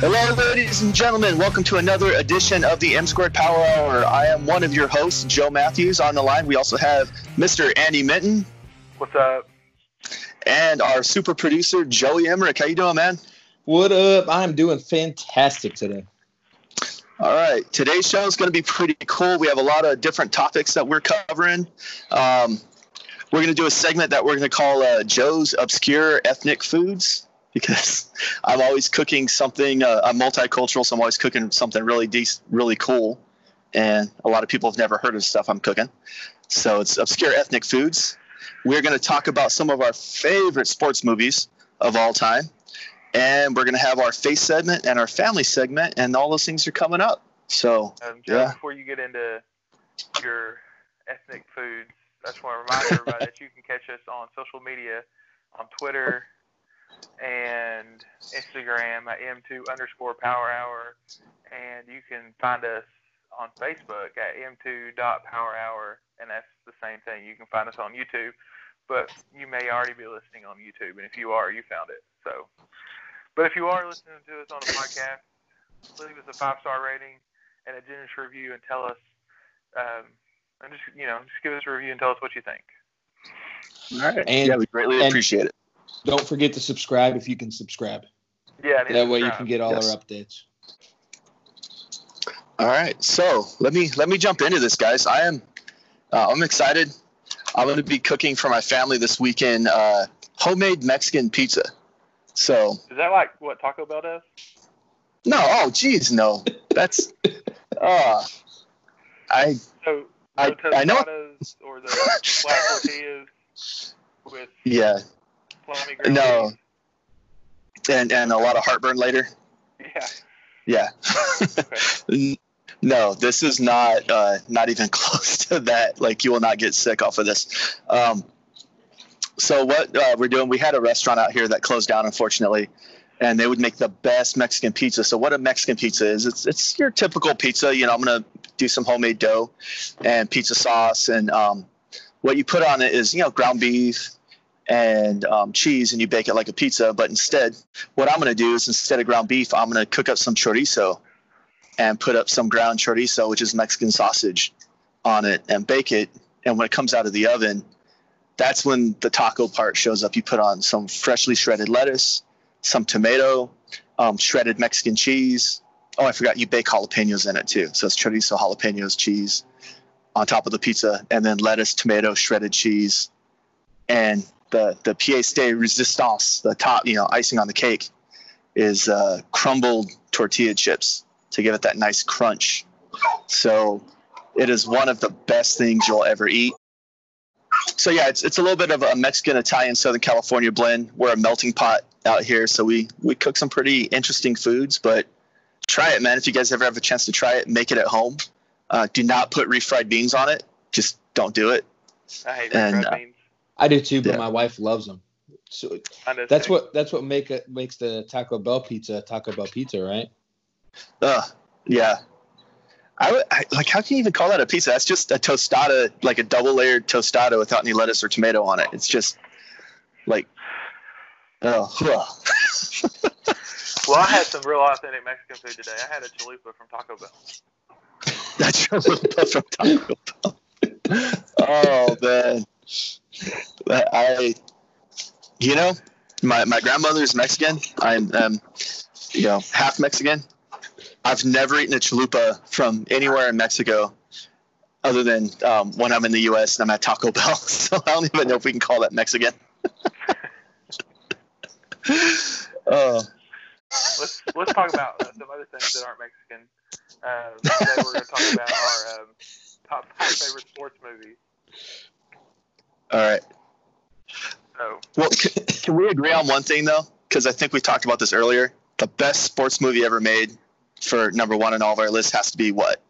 Hello, ladies and gentlemen. Welcome to another edition of the M Squared Power Hour. I am one of your hosts, Joe Matthews. On the line, we also have Mr. Andy Minton What's up? and our super producer, Joey Emmerich. How you doing, man? What up? I'm doing fantastic today. All right. Today's show is going to be pretty cool. We have a lot of different topics that we're covering. Um, we're going to do a segment that we're going to call uh, Joe's Obscure Ethnic Foods because I'm always cooking something. Uh, I'm multicultural, so I'm always cooking something really decent, really cool. And a lot of people have never heard of stuff I'm cooking. So it's Obscure Ethnic Foods. We're going to talk about some of our favorite sports movies of all time. And we're going to have our face segment and our family segment, and all those things are coming up. So Um, Yeah. before you get into your ethnic foods, I just want to remind everybody that you can catch us on social media, on Twitter and Instagram at M2 underscore Power Hour, and you can find us on Facebook at M2 dot Power Hour, and that's the same thing. You can find us on YouTube, but you may already be listening on YouTube, and if you are, you found it. So, but if you are listening to us on a podcast, leave us a five star rating and a generous review and tell us, um, and just you know, just give us a review and tell us what you think. All right. And- yeah, we greatly and- appreciate it. Don't forget to subscribe if you can subscribe. Yeah, and That way you can get all Yes. our updates. All right. So let me let me jump into this, guys. I am uh, I'm excited. I'm going to be cooking for my family this weekend uh, homemade Mexican pizza. So Is that like what Taco Bell does? no, oh geez, no. That's uh, I So I- no I know- or the flat tortillas with yeah salami grilled no, and and a lot of heartburn later. Yeah. Yeah. N- No, this is not uh, not even close to that. Like you will not get sick off of this. Um, so what uh, we're doing, we had a restaurant out here that closed down, unfortunately, and they would make the best Mexican pizza. So what a Mexican pizza is, it's it's your typical pizza. You know, I'm gonna do some homemade dough and pizza sauce, and um, what you put on it is you know ground beef and um, cheese, and you bake it like a pizza. But instead, what I'm gonna do is instead of ground beef, I'm gonna cook up some chorizo and put up some ground chorizo, which is Mexican sausage, on it and bake it. And when it comes out of the oven, that's when the taco part shows up. You put on some freshly shredded lettuce, some tomato, um, shredded Mexican cheese. Oh, I forgot you bake jalapenos in it too. So it's chorizo, jalapenos, cheese on top of the pizza, and then lettuce, tomato, shredded cheese, and the the pièce de résistance, the top, you know, icing on the cake, is uh, crumbled tortilla chips to give it that nice crunch. So it is one of the best things you'll ever eat. So yeah, it's it's a little bit of a Mexican Italian Southern California blend. We're a melting pot out here, so we we cook some pretty interesting foods. But try it, man. If you guys ever have a chance to try it, make it at home. Uh, do not put refried beans on it. Just don't do it. I hate And, red uh, beans. I do too, but Yeah. my wife loves them. So that's what that's what make it makes the Taco Bell pizza Taco Bell pizza, right? Ugh, yeah. I, would, I like. How can you even call that a pizza? That's just a tostada, like a double layered tostada without any lettuce or tomato on it. It's just like, oh, ugh. Well, I had some real authentic Mexican food today. I had a chalupa from Taco Bell. that's your little from Taco Bell. oh man, I, you know, my my grandmother's Mexican. I'm, um, you know, half Mexican. I've never eaten a chalupa from anywhere in Mexico, other than um, when I'm in the U.S. and I'm at Taco Bell. So I don't even know if we can call that Mexican. oh, Let's let's talk about uh, some other things that aren't Mexican. Uh, today we're going to talk about our um, top five favorite sports movies. All right. So Well, can, can we agree on one thing though? Because I think we talked about this earlier. The best sports movie ever made for number one on all of our lists has to be what?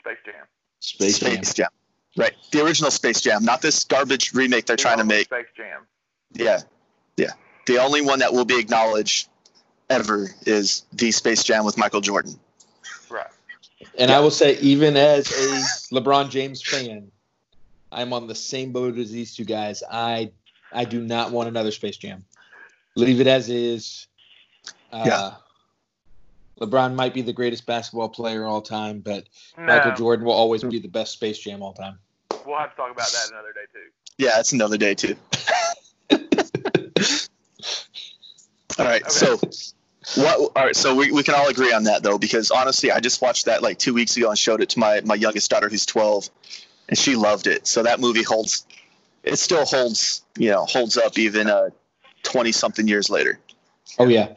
Space Jam. Space Jam. Jam. Right. The original Space Jam, not this garbage remake they're The trying to make. Space Jam. Yeah. Yeah. The only one that will be acknowledged ever is the Space Jam with Michael Jordan. Right. And I will say, even as a LeBron James fan, I'm on the same boat as these two guys. I I do not want another Space Jam. Leave it as is. Uh, Yeah. LeBron might be the greatest basketball player all time, but No, Michael Jordan will always be the best Space Jam all time. we'll have to talk about that another day too. Yeah, it's another day too. all right, so what? All right, so we, we can all agree on that though, because honestly, I just watched that like two weeks ago and showed it to my my youngest daughter who's 12, and she loved it. So that movie holds, it still holds, you know, holds up even uh, 20 something years later. Oh yeah.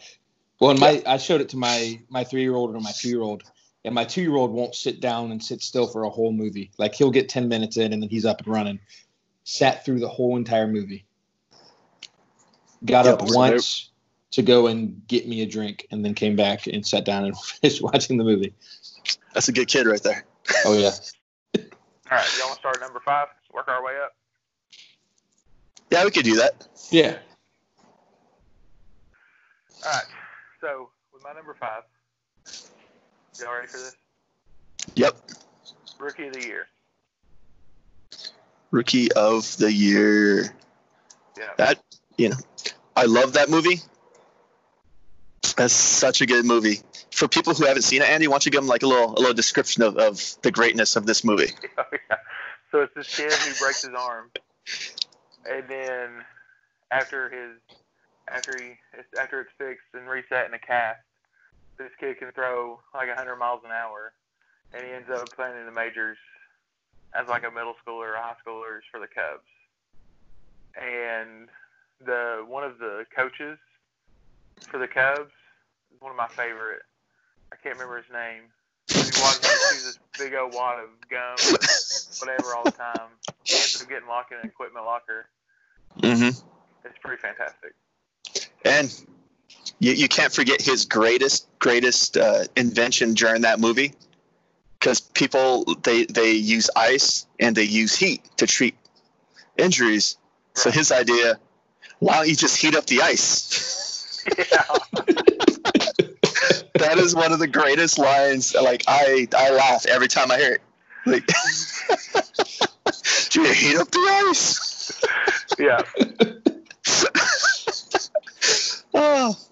Well, and my I showed it to my my three year old and my two year old, and my two year old won't sit down and sit still for a whole movie. Like he'll get ten minutes in and then he's up and running. Sat through the whole entire movie. Got Yep, up once to go and get me a drink, and then came back and sat down and finished watching the movie. That's a good kid right there. Oh yeah. All right, y'all want to start at number five? Work our way up. Yeah, we could do that. Yeah. All right. So with my number five, y'all ready for this? Yep. Rookie of the year. Rookie of the year. Yeah. That you know, I love that movie. That's such a good movie. For people who haven't seen it, Andy, why don't you give them like a little a little description of, of the greatness of this movie? Oh, yeah. So it's this kid who breaks his arm, and then after his after he after it's fixed and reset in a cast, this kid can throw like 100 miles an hour, and he ends up playing in the majors as like a middle schooler or high schooler for the Cubs. And the one of the coaches for the Cubs is one of my favorite. I can't remember his name. He was this big old wad of gum, whatever, all the time. He ends up getting locked in an equipment locker. Mm-hmm. It's pretty fantastic. And you, you can't forget his greatest greatest uh, invention during that movie, because people they they use ice and they use heat to treat injuries. So his idea, why don't you just heat up the ice? Yeah. That is one of the greatest lines. Like I I laugh every time I hear it. Like, do you heat up the ice? yeah. Oh,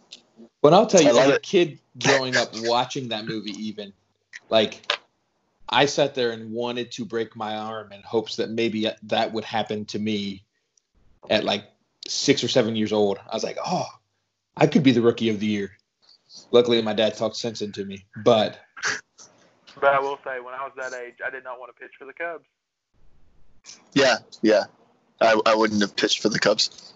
But I'll tell you, I love as a kid growing up watching that movie, even like I sat there and wanted to break my arm in hopes that maybe that would happen to me at like six or seven years old. I was like, oh, I could be the rookie of the year. Luckily, my dad talked sense into me. But But I will say, when I was that age, I did not want to pitch for the Cubs. yeah, yeah. I, I wouldn't have pitched for the Cubs.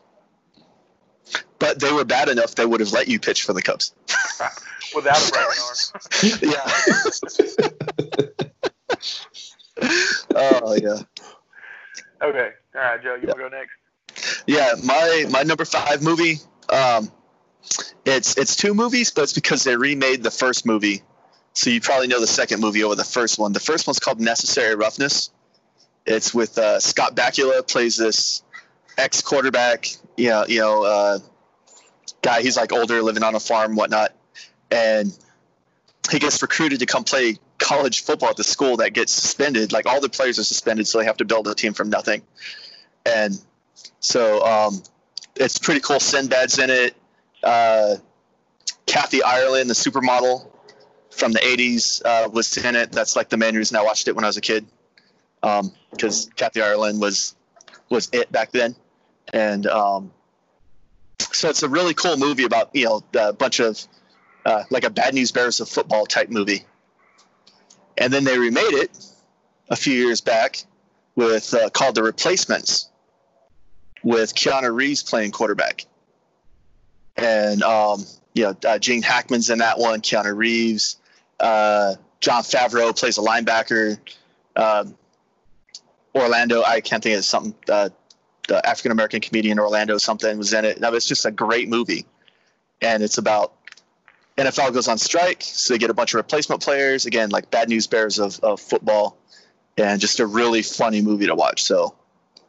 But they were bad enough they would have let you pitch for the Cubs. Without a broken arm. yeah. oh yeah. Okay. All right, Joe, you want to go next? Yeah, my my number five movie. Um, it's it's two movies, but it's because they remade the first movie, so you probably know the second movie over the first one. The first one's called Necessary Roughness. It's with uh, Scott Bakula plays this ex quarterback. You know, you know, uh, guy. He's like older, living on a farm, whatnot, and he gets recruited to come play college football at the school that gets suspended. Like all the players are suspended, so they have to build a team from nothing. And so um, it's pretty cool. Sinbad's in it. Uh, Kathy Ireland, the supermodel from the 80s, uh, was in it. That's like the main reason I watched it when I was a kid. Because Kathy Ireland was was it back then. And um, so it's a really cool movie about, you know, a bunch of, uh, like a Bad News Bears of football type movie. And then they remade it a few years back with uh, called The Replacements with Keanu Reeves playing quarterback. And, um, you know, uh, Gene Hackman's in that one, Keanu Reeves. Uh, Jon Favreau plays a linebacker. Um, Orlando, I can't think of something, uh, the African American comedian Orlando something was in it. No, it's just a great movie. And it's about NFL goes on strike, so they get a bunch of replacement players. Again, like bad news bears of, of football. And just a really funny movie to watch. So,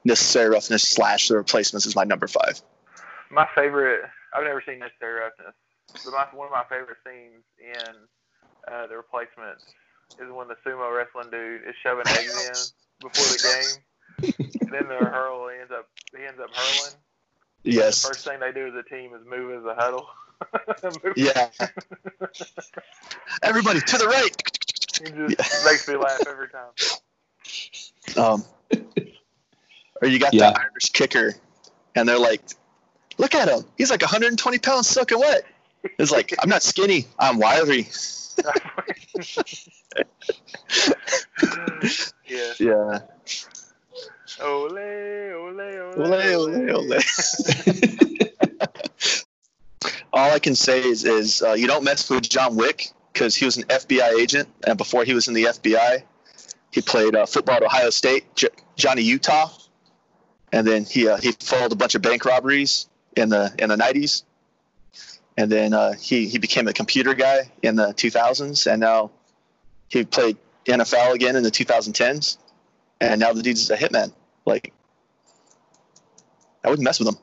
Necessary Roughness slash The Replacements is my number five. My favorite, I've never seen Necessary Roughness, but my, one of my favorite scenes in uh, The Replacements is when the sumo wrestling dude is shoving eggs in before the game. and then the hurl, he ends up, he ends up hurling. Yes. First thing they do as a team is move as a huddle. Yeah. Everybody to the right. It just makes me laugh every time. Um, or you got Yeah. the Irish kicker, and they're like, "Look at him. He's like 120 pounds soaking wet." It's like, "I'm not skinny. I'm wiry." yeah. Yeah. Ole, ole, ole, Ole, ole, ole. All I can say is, is uh, you don't mess with John Wick because he was an FBI agent, and before he was in the FBI, he played uh, football at Ohio State, J- Johnny Utah, and then he uh, he followed a bunch of bank robberies in the in the 90s, and then uh, he he became a computer guy in the 2000s, and now he played NFL again in the 2010s, and now the dude's a hitman. Like, I wouldn't mess with him.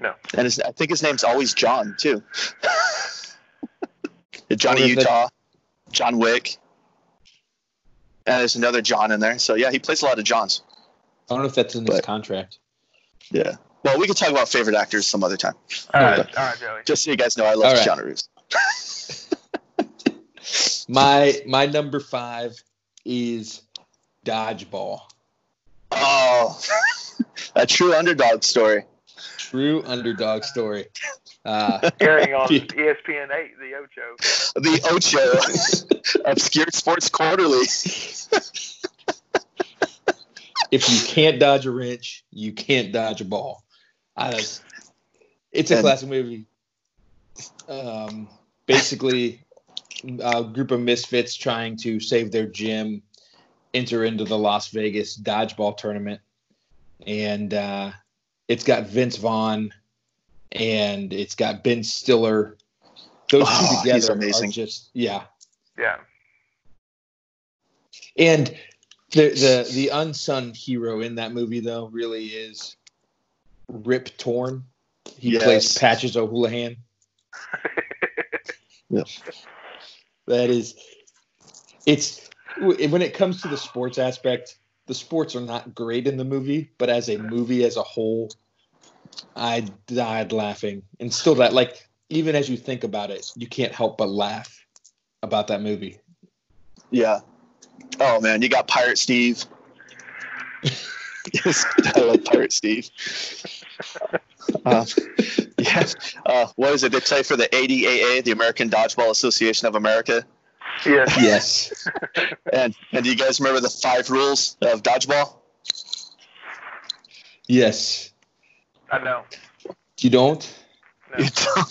No. And his, I think his name's always John too. Johnny Wonder if Utah, John Wick, and there's another John in there. So yeah, he plays a lot of Johns. I don't know if that's in his contract. Yeah. Well, we could talk about favorite actors some other time. All right, all right, Joey. Just so you guys know, I love All right. Keanu Reeves. My my number five is dodgeball. Oh, a true underdog story. True underdog story. Uh, Airing on ESPN 8, the Ocho. The Ocho, Obscure Sports Quarterly. if you can't dodge a wrench, you can't dodge a ball. I, it's a And- classic movie. Um, basically, a group of misfits trying to save their gym enter into the Las Vegas dodgeball tournament, and uh, it's got Vince Vaughn and it's got Ben Stiller. Those Oh, two he's together amazing. are just yeah. Yeah. And the the the unsung hero in that movie though really is Rip Torn. He Yes. plays Patches O'Houlihan. Yeah. That is it's when it comes to the sports aspect, the sports are not great in the movie, but as a movie as a whole, I died laughing. And still that like even as you think about it, you can't help but laugh about that movie. Yeah. Oh man, you got Pirate Steve. Yes, I like Pirate Steve. Uh, yeah. Uh, what is it? They play for the ADAA, the American Dodgeball Association of America. Yes. Yes. And and do you guys remember the five rules of dodgeball? yes. I know. You don't? No.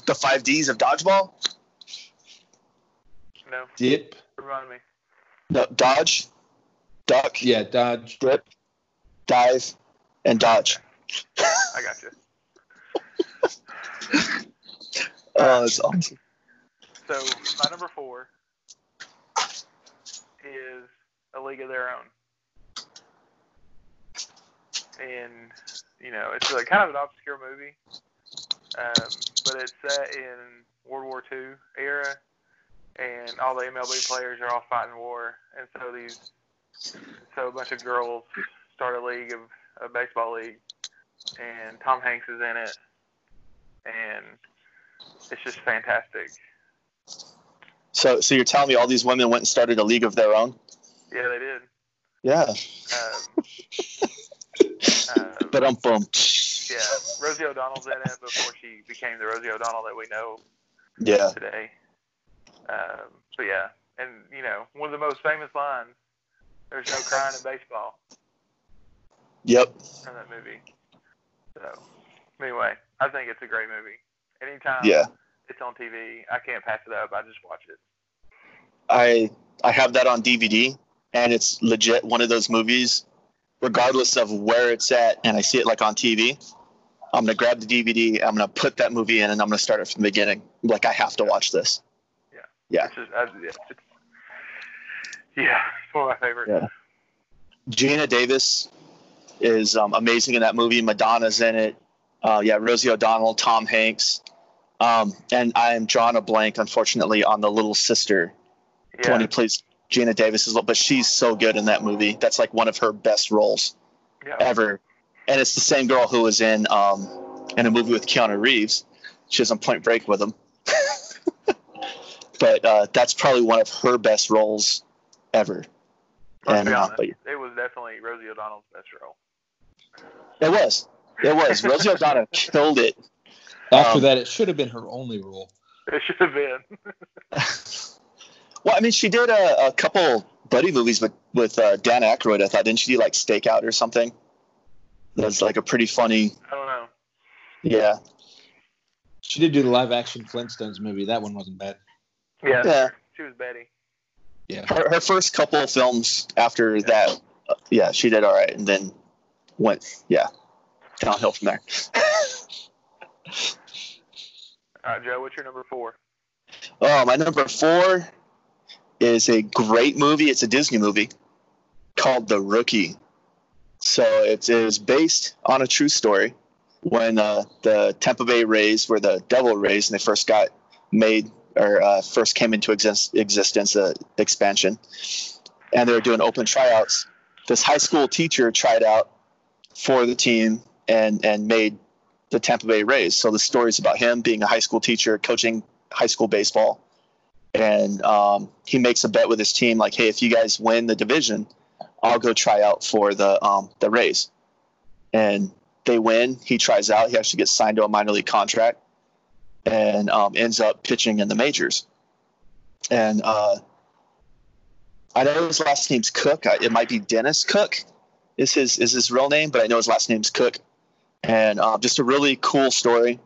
the five D's of dodgeball? No. Dip? Remind me. No, dodge, duck, Yeah, dodge. grip, dive, and dodge. I got you. Oh, that's awesome. So my number four is A League of Their Own, and you know it's like kind of an obscure movie, um, but it's set in World War II era, and all the MLB players are all fighting war, and so these so a bunch of girls start a league of a baseball league, and Tom Hanks is in it, and it's just fantastic. So, so you're telling me all these women went and started a league of their own? Yeah, they did. Yeah. Um, um, But um, boom. yeah, Rosie O'Donnell's in it before she became the Rosie O'Donnell that we know Yeah. today. Um, but yeah, and you know, one of the most famous lines: "There's no crying in baseball." Yep. in that movie. So anyway, I think it's a great movie. Anytime Yeah. it's on TV, I can't pass it up. I just watch it. I I have that on DVD, and it's legit one of those movies. Regardless of where it's at, and I see it like on TV, I'm gonna grab the DVD. I'm gonna put that movie in, and I'm gonna start it from the beginning. Like I have to watch this. Yeah. It's just, I, it's, it's, yeah, it's one of my favorites. Yeah. Geena Davis is um, amazing in that movie. Madonna's in it. Uh, yeah, Rosie O'Donnell, Tom Hanks, um, and I am drawing a blank, unfortunately, on the little sister Yeah. he plays Geena Davis as well. But she's so good in that movie. That's like one of her best roles yeah. ever. And it's the same girl who was in um, in a movie with Keanu Reeves. She was on Point Break with him. but uh, that's probably one of her best roles ever. And uh, honest, but it was definitely Rosie O'Donnell's best role. It was, it was. Rosie O'Donnell killed it. After Um, that, it should have been her only role. It should have been. Well, I mean, she did a, a couple buddy movies with with uh, Dan Aykroyd. I thought didn't she do like Stakeout or something? That's like a pretty funny. I don't know. Yeah, She did do the live action Flintstones movie. That one wasn't bad. Yeah, yeah. she was Betty. Yeah. Her, her first couple of films after that, uh, yeah, she did all right, and then went yeah downhill from there. All right, Joe, what's your number four? Oh, my number four is a great movie. It's a Disney movie called The Rookie. So it is based on a true story. When uh, the Tampa Bay Rays were the Devil Rays and they first got made or uh, first came into exist- existence, uh, expansion, and they were doing open tryouts. This high school teacher tried out for the team and and made the Tampa Bay Rays. So the story's about him being a high school teacher, coaching high school baseball, and um, he makes a bet with his team, like, "Hey, if you guys win the division, I'll go try out for the um, the Rays." And they win. He tries out. He actually gets signed to a minor league contract, and um, ends up pitching in the majors. And uh, I know his last name's Cook. It might be Dennis Cook. Is his is his real name? But I know his last name's Cook. And uh, just a really cool story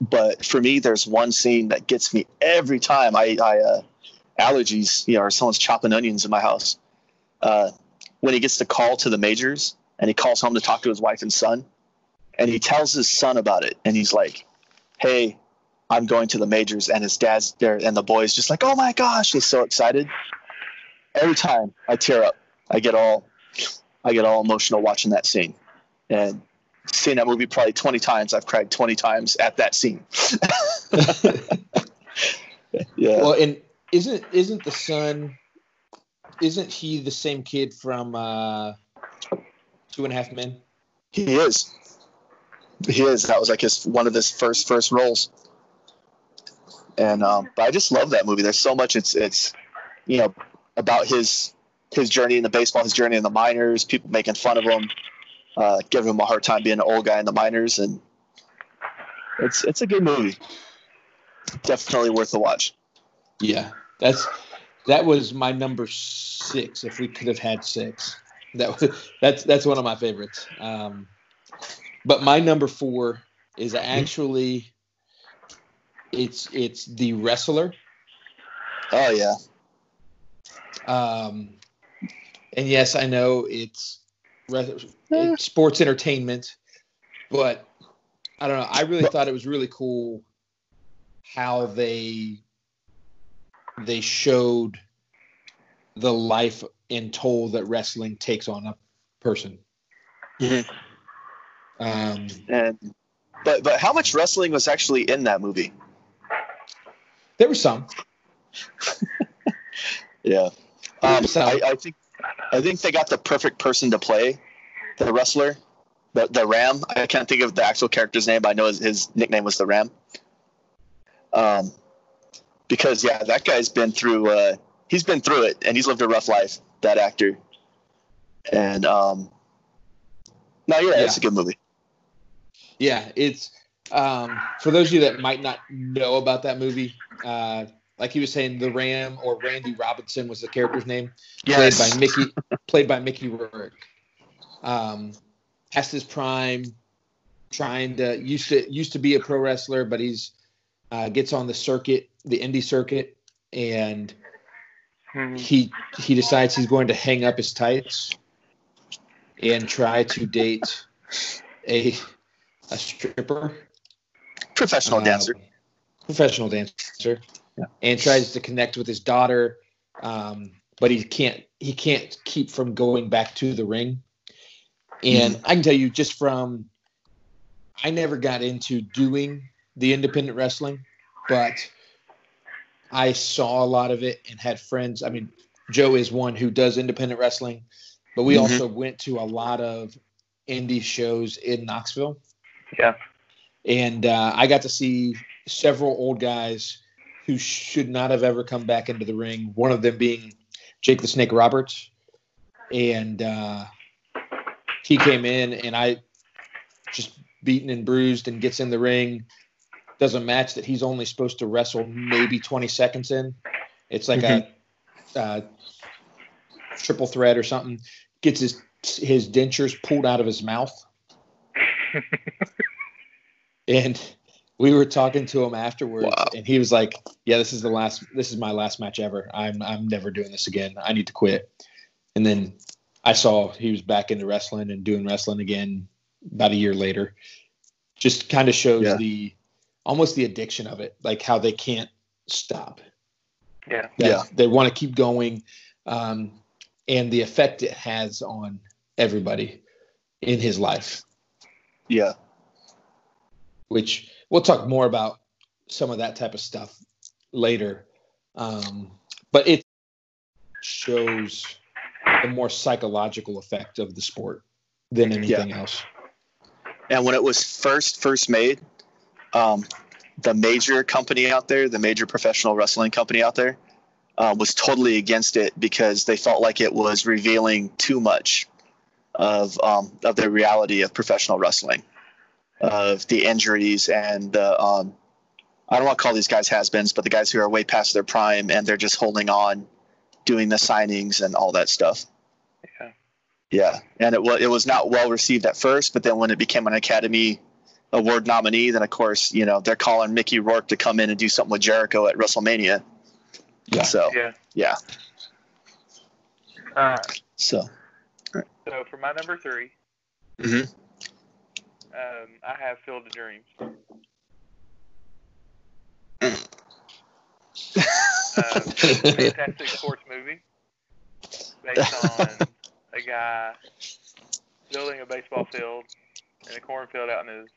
but for me, there's one scene that gets me every time. I, I uh, allergies, you know, or someone's chopping onions in my house. Uh, when he gets the call to the majors and he calls home to talk to his wife and son, and he tells his son about it, and he's like, "Hey, I'm going to the majors," and his dad's there, and the boy's just like, "Oh my gosh!" He's so excited. Every time I tear up, I get all, I get all emotional watching that scene, and seen that movie probably 20 times. I've cried 20 times at that scene. yeah. Well, and isn't isn't the son? Isn't he the same kid from uh, Two and a Half Men? he is. He is. That was like his one of his first first roles. And um, but I just love that movie. There's so much. It's it's you know about his his journey in the baseball, his journey in the minors, people making fun of him, uh, giving him a hard time being an old guy in the minors, and it's it's a good movie. Definitely worth a watch. Yeah, that's that was my number six. If we could have had six, that was that's that's one of my favorites. Um, but my number four is actually it's it's the wrestler. Oh yeah. Um, and yes, I know it's, it's sports entertainment, but I don't know. I really thought it was really cool how they they showed the life and toll that wrestling takes on a person. Mhm. Um, And but but how much wrestling was actually in that movie? there were some. Yeah. Um, So- I, I think I think they got the perfect person to play the wrestler, the the Ram. I can't think of the actual character's name, but I know his, his nickname was the Ram. Um, because yeah, that guy's been through. Uh, he's been through it, and he's lived a rough life. That actor. And um, no, yeah, it's a good movie. Yeah, it's um, for those of you that might not know about that movie. Uh, like he was saying, the Ram or Randy Robinson was the character's name, played by Mickey, played by Mickey Rourke. Um, past his prime, trying to used to used to be a pro wrestler, but he's uh, gets on the circuit, the indie circuit, and Mhm. he he decides he's going to hang up his tights and try to date a a stripper professional um, dancer. professional dancer, Yeah. and tries to connect with his daughter, um, but he can't. He can't keep from going back to the ring. And Mm-hmm. I can tell you, just from, I never got into doing the independent wrestling, but I saw a lot of it and had friends. I mean, Joe is one who does independent wrestling, but we Mhm. also went to a lot of indie shows in Knoxville Yeah. and uh, I got to see several old guys who should not have ever come back into the ring. One of them being Jake the Snake Roberts, and uh, he came in, and I just beaten and bruised, and gets in the ring. Does a match that he's only supposed to wrestle maybe 20 seconds in. It's like a uh, triple threat or something. Gets his his dentures pulled out of his mouth. and we were talking to him afterwards Wow. and he was like, "Yeah, this is the last this is my last match ever. I'm I'm never doing this again. I need to quit." And then I saw he was back into wrestling and doing wrestling again about a year later. Just kind of shows Yeah. the almost the addiction of it, like how they can't stop Yeah. that Yeah. they want to keep going um, and the effect it has on everybody in his life Yeah. which we'll talk more about some of that type of stuff later. Um, but it shows the more psychological effect of the sport than anything else. And when it was first first made, um, the major company out there, the major professional wrestling company out there, uh, was totally against it because they felt like it was revealing too much of um, of the reality of professional wrestling, of the injuries and the um, I don't want to call these guys has-beens, but the guys who are way past their prime and they're just holding on, doing the signings and all that stuff. Yeah. Yeah, and it was it was not well received at first, but then when it became an Academy Award nominee, then of course you know they're calling Mickey Rourke to come in and do something with Jericho at WrestleMania. Yeah. So Yeah. yeah, All right. so So for my number 3 Mhm. Um, I have Field of Dreams. Um, fantastic sports movie based on a guy building a baseball field in a cornfield out in his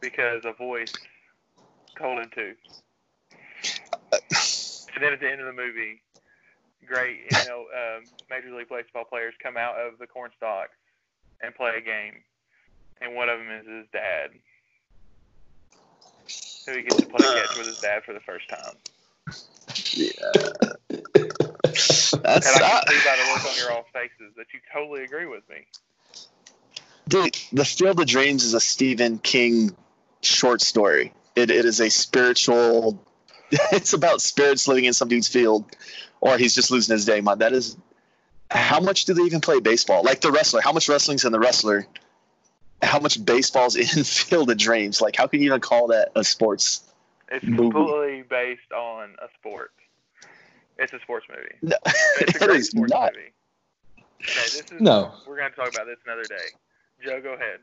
because a voice told him to. And then at the end of the movie, great, you know, um, Major League Baseball players come out of the corn stalks and play a game, and one of them is his dad, So he gets to play catch with his dad for the first time. Yeah. That's And I can see by the look on your all faces that you totally agree with me. dude, the Field of Dreams is a Stephen King short story. It, it is a spiritual. It's about spirits living in some dude's field, or he's just losing his day. Man, that is. How much do they even play baseball? Like the wrestler, how much wrestling's in the wrestler? How much baseball's in Field of Dreams? Like, how can you even call that a sports? It's Movie. completely based on a sport. It's a sports movie. No, It's a great sports not. movie. Okay, this is no we're gonna talk about this another day. Joe, go ahead.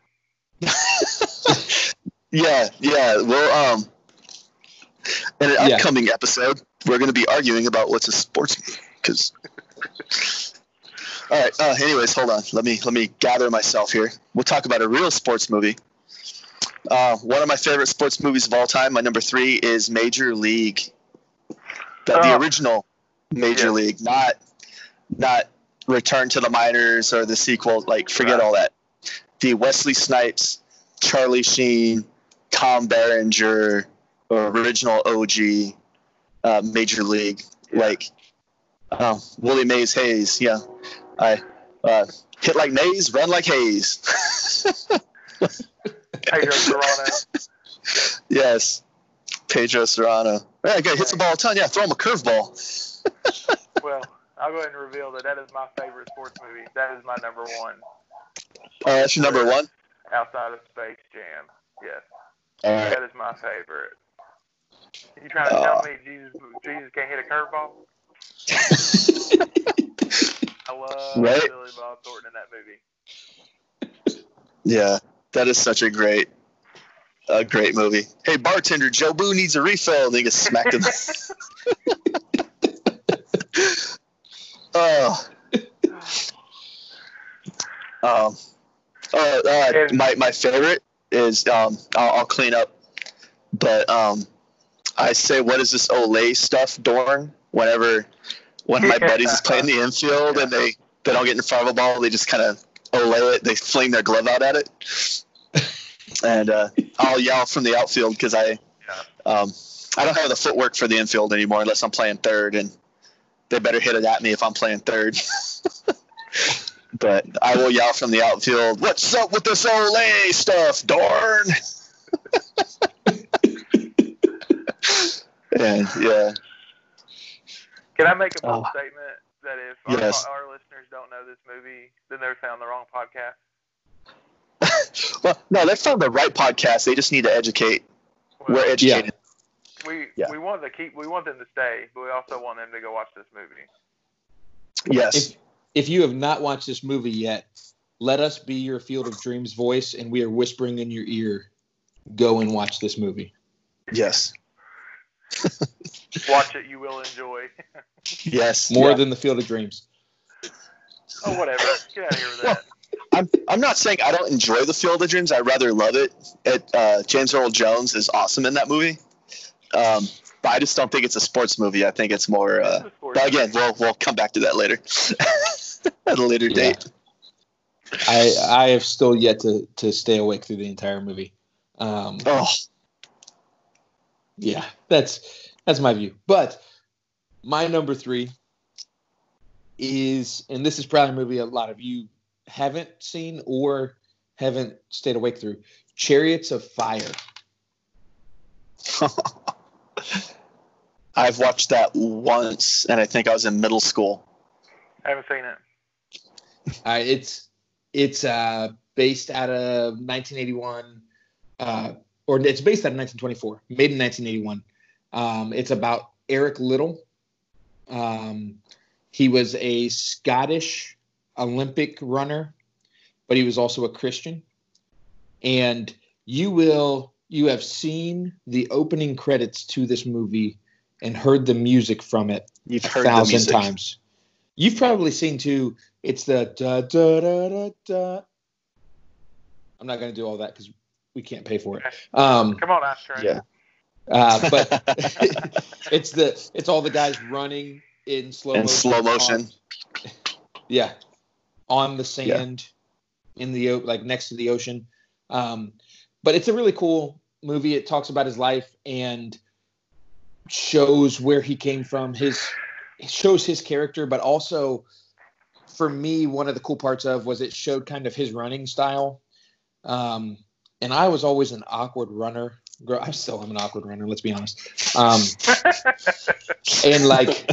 Yeah, yeah. Well, um, in an Yeah. upcoming episode, we're going to be arguing about what's a sports movie. Because, all right. Uh, anyways, hold on. Let me let me gather myself here. We'll talk about a real sports movie. Uh, one of my favorite sports movies of all time. My number three is Major League. The, the Oh. original Major Yeah. League, not not Return to the Minors or the sequel. Like, forget Right. all that. The Wesley Snipes, Charlie Sheen, Tom Berenger, original OG uh, Major League, Yeah. like uh, Willie Mays Hayes. Yeah, I uh, hit like Mays, run like Hayes. Pedro Cerrano. yes, Pedro Cerrano. Yeah, guy hits the ball a ton. Yeah, throw him a curveball. Well, I'll go ahead and reveal that that is my favorite sports movie. That is my number one Oh, that's your number one. outside of Space Jam. Yes, All right. that is my favorite. You trying to Uh. tell me Jesus, Jesus can't hit a curveball? I love Right. Billy Bob Thornton in that movie. Yeah, that is such a great, a great movie. Hey, bartender, Jobu needs a refill. And he gets smacked in the. oh. Um, uh, uh, my my favorite is um, I'll, I'll clean up, but um, I say what is this Olay stuff, Dorn? Whenever one of my buddies is playing the infield and they they don't get in front of a ball, they just kind of Olay it. They fling their glove out at it, and uh, I'll yell from the outfield because I um, I don't have the footwork for the infield anymore unless I'm playing third, and they better hit it at me if I'm playing third. but I will yell from the outfield, "What's up with this Olay stuff, darn!" and yeah. Can I make a bold Oh. statement that if Yes. our, our listeners don't know this movie, then they're found the wrong podcast? Well, no, they found the right podcast. They just need to educate. Well, We're educated. we Yeah. we want to keep we want them to stay, but we also want them to go watch this movie. Yes. If if you have not watched this movie yet, let us be your Field of Dreams voice, and we are whispering in your ear. Go and watch this movie. Yes. Watch it, you will enjoy. Yes. More Yeah. than the Field of Dreams. oh, whatever. Get out of here with that. I'm, I'm not saying I don't enjoy the Field of Dreams. I rather love it. it uh, James Earl Jones is awesome in that movie. Um, but I just don't think it's a sports movie. I think it's more. Uh, This but again, we'll we'll come back to that later at a later Yeah. date. I I have still yet to to stay awake through the entire movie. Um, Oh, yeah, that's that's my view. But my number three is, and this is probably a movie a lot of you haven't seen or haven't stayed awake through. Chariots of Fire. I've watched that once, and I think I was in middle school. I haven't seen it. Uh, it's it's uh, based out of 1981, uh, or it's based out of 1924, made in 1981. Um, it's about Eric Liddell. Um, he was a Scottish Olympic runner, but he was also a Christian. And you will you have seen the opening credits to this movie and heard the music from it You've a heard the thousand times. You've probably seen too. It's the da da da da da. I'm not going to do all that because we can't pay for it. Um, Come on, Ice Yeah. uh, but it's the it's all the guys running in slow In motion. slow motion. on- yeah, on the sand in the like next to the ocean. Um, but it's a really cool movie. It talks about his life and shows where he came from. His it shows his character, but also for me, one of the cool parts of was it showed kind of his running style. Um, and I was always an awkward runner. Girl, I still am an awkward runner. Let's be honest. Um, and like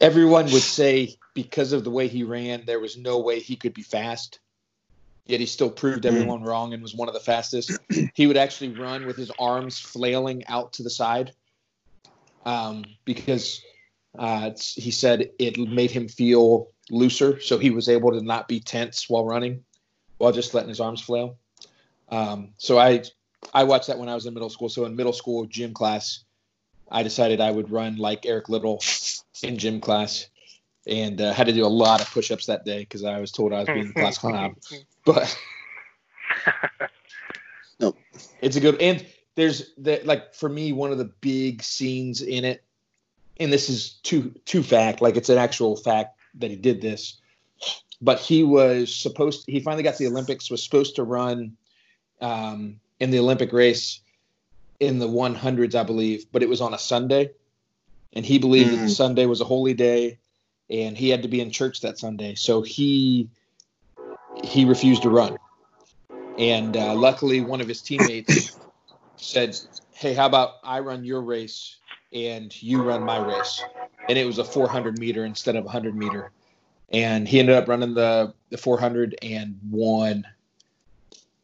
everyone would say, because of the way he ran, there was no way he could be fast. Yet he still proved everyone wrong and was one of the fastest. he would actually run with his arms flailing out to the side um, because uh, it's- he said it made him feel looser, so he was able to not be tense while running, while just letting his arms flail. Um, so I I watched that when I was in middle school. So in middle school gym class, I decided I would run like Eric Liddell in gym class, and uh, had to do a lot of push-ups that day because I was told I was being the class clown. But no, it's a good and there's that like for me one of the big scenes in it, and this is too too fact like it's an actual fact that he did this, but he was supposed he finally got to the Olympics was supposed to run um, in the Olympic race in the 100s I believe, but it was on a Sunday, and he believed that Mm. Sunday was a holy day, and he had to be in church that Sunday, so he he refused to run. And uh, luckily, one of his teammates said, "Hey, how about I run your race and you run my race?" And it was a 400 meter instead of 100 meter. And he ended up running the the 400 and won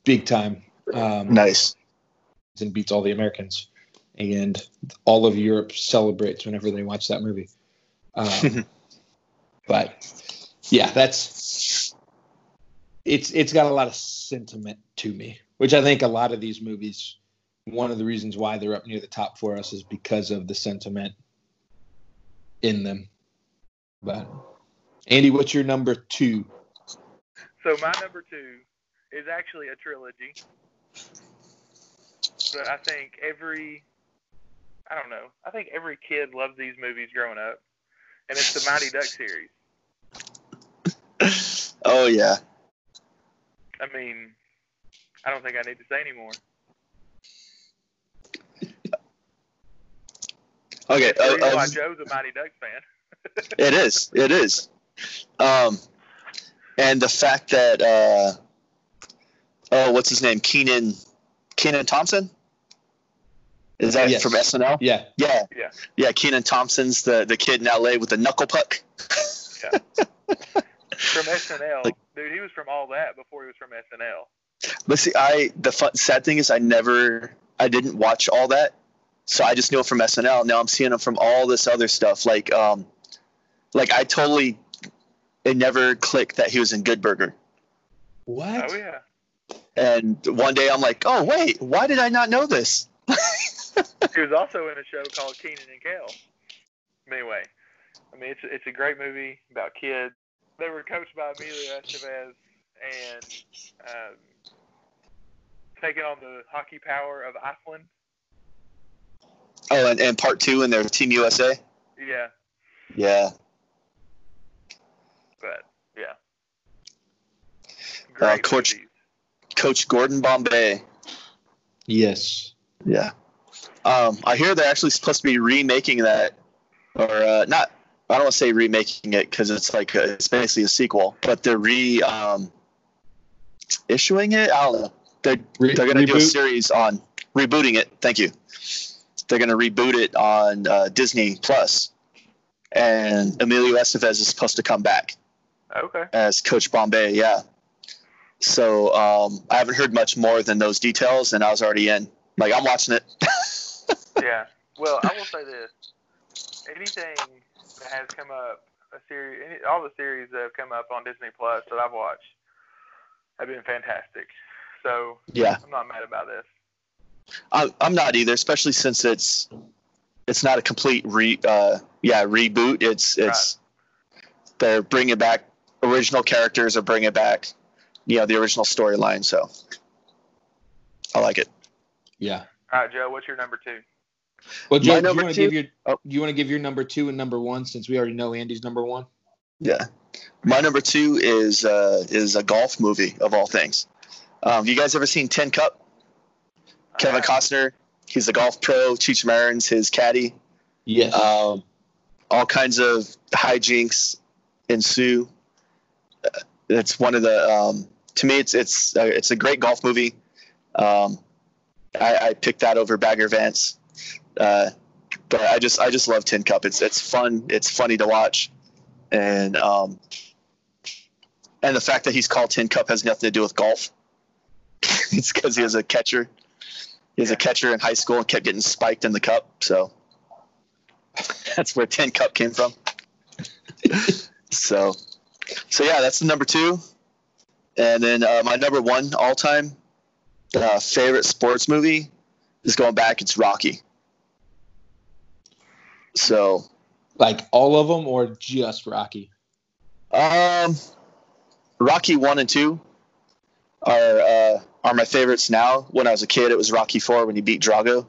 big time. Um, Nice. and beats all the Americans, and all of Europe celebrates whenever they watch that movie. Um, but yeah, that's it's it's got a lot of sentiment to me, which I think a lot of these movies. One of the reasons why they're up near the top for us is because of the sentiment in them. But Andy, what's your number two? So my number two is actually a trilogy, but I think every I don't know. I think every kid loved these movies growing up, and it's the Mighty Duck series. Oh yeah. I mean, I don't think I need to say anymore. Okay, uh, why uh, Joe's a Mighty Ducks fan. it is. It is. Um, and the fact that uh, oh, what's his name? Kenan Kenan Thompson. Is that Yes. from SNL? Yeah. Yeah. Yeah. Yeah. Kenan Thompson's the the kid in LA with the knuckle puck. From SNL. Like- Dude, he was from all that before he was from SNL. But see, I the fun, sad thing is I never I didn't watch all that, so I just know from SNL. Now I'm seeing him from all this other stuff. Like um, like I totally it never clicked that he was in Good Burger. What? Oh yeah. And one day I'm like, oh wait, why did I not know this? He was also in a show called Kenan and Kel. Anyway, I mean it's it's a great movie about kids. They were coached by Emilio Estevez and um, taking on the hockey power of Iceland. Oh, and, and part two in their Team USA. Yeah, Yeah, but yeah. Uh, Great Coach- movies. Coach Gordon Bombay. Yes. Yeah. Um, I hear they're actually supposed to be remaking that, or uh, not. I don't want to say remaking it because it's like a, it's basically a sequel, but they're re um, issuing it. I don't know. They're Re- they're gonna do a series on rebooting it. Thank you. They're gonna reboot it on uh, Disney Plus, and Emilio Estevez is supposed to come back Okay. as Coach Bombay. Yeah. So um, I haven't heard much more than those details, and I was already in. Like I'm watching it. Yeah. Well, I will say this: anything that has come up, a series, any, all the series that have come up on Disney Plus that I've watched have been fantastic. So yeah. I'm not mad about this. I, I'm not either, especially since it's it's not a complete re uh, yeah reboot. It's it's they're bringing back original characters or bringing back you know the original storyline. So I like it. Yeah. All right, Joe, what's your number two? Well, My Joe, do you number want to two- give your Oh. you want to give your number two and number one since we already know Andy's number one? Yeah, my number two is uh, is a golf movie of all things. Um, you guys ever seen Tin Cup? Kevin Costner. He's a golf pro. Cheech Marin's his caddy. Yes. um, all kinds of hijinks ensue. Uh, It's one of the um, to me it's it's uh, it's a great golf movie. Um, I, I picked that over Bagger Vance, uh, but I just I just love Tin Cup. It's it's fun. It's funny to watch, and um, and the fact that he's called Tin Cup has nothing to do with golf. it's because he was a catcher. He was a catcher in high school and kept getting spiked in the cup. So that's where Tin Cup came from. so, so yeah, that's the number two. And then uh, my number one all time uh, favorite sports movie is going back. It's Rocky. So, like all of them or just Rocky? um, Rocky one and two are uh, are my favorites now. When I was a kid, it was Rocky four when he beat Drago.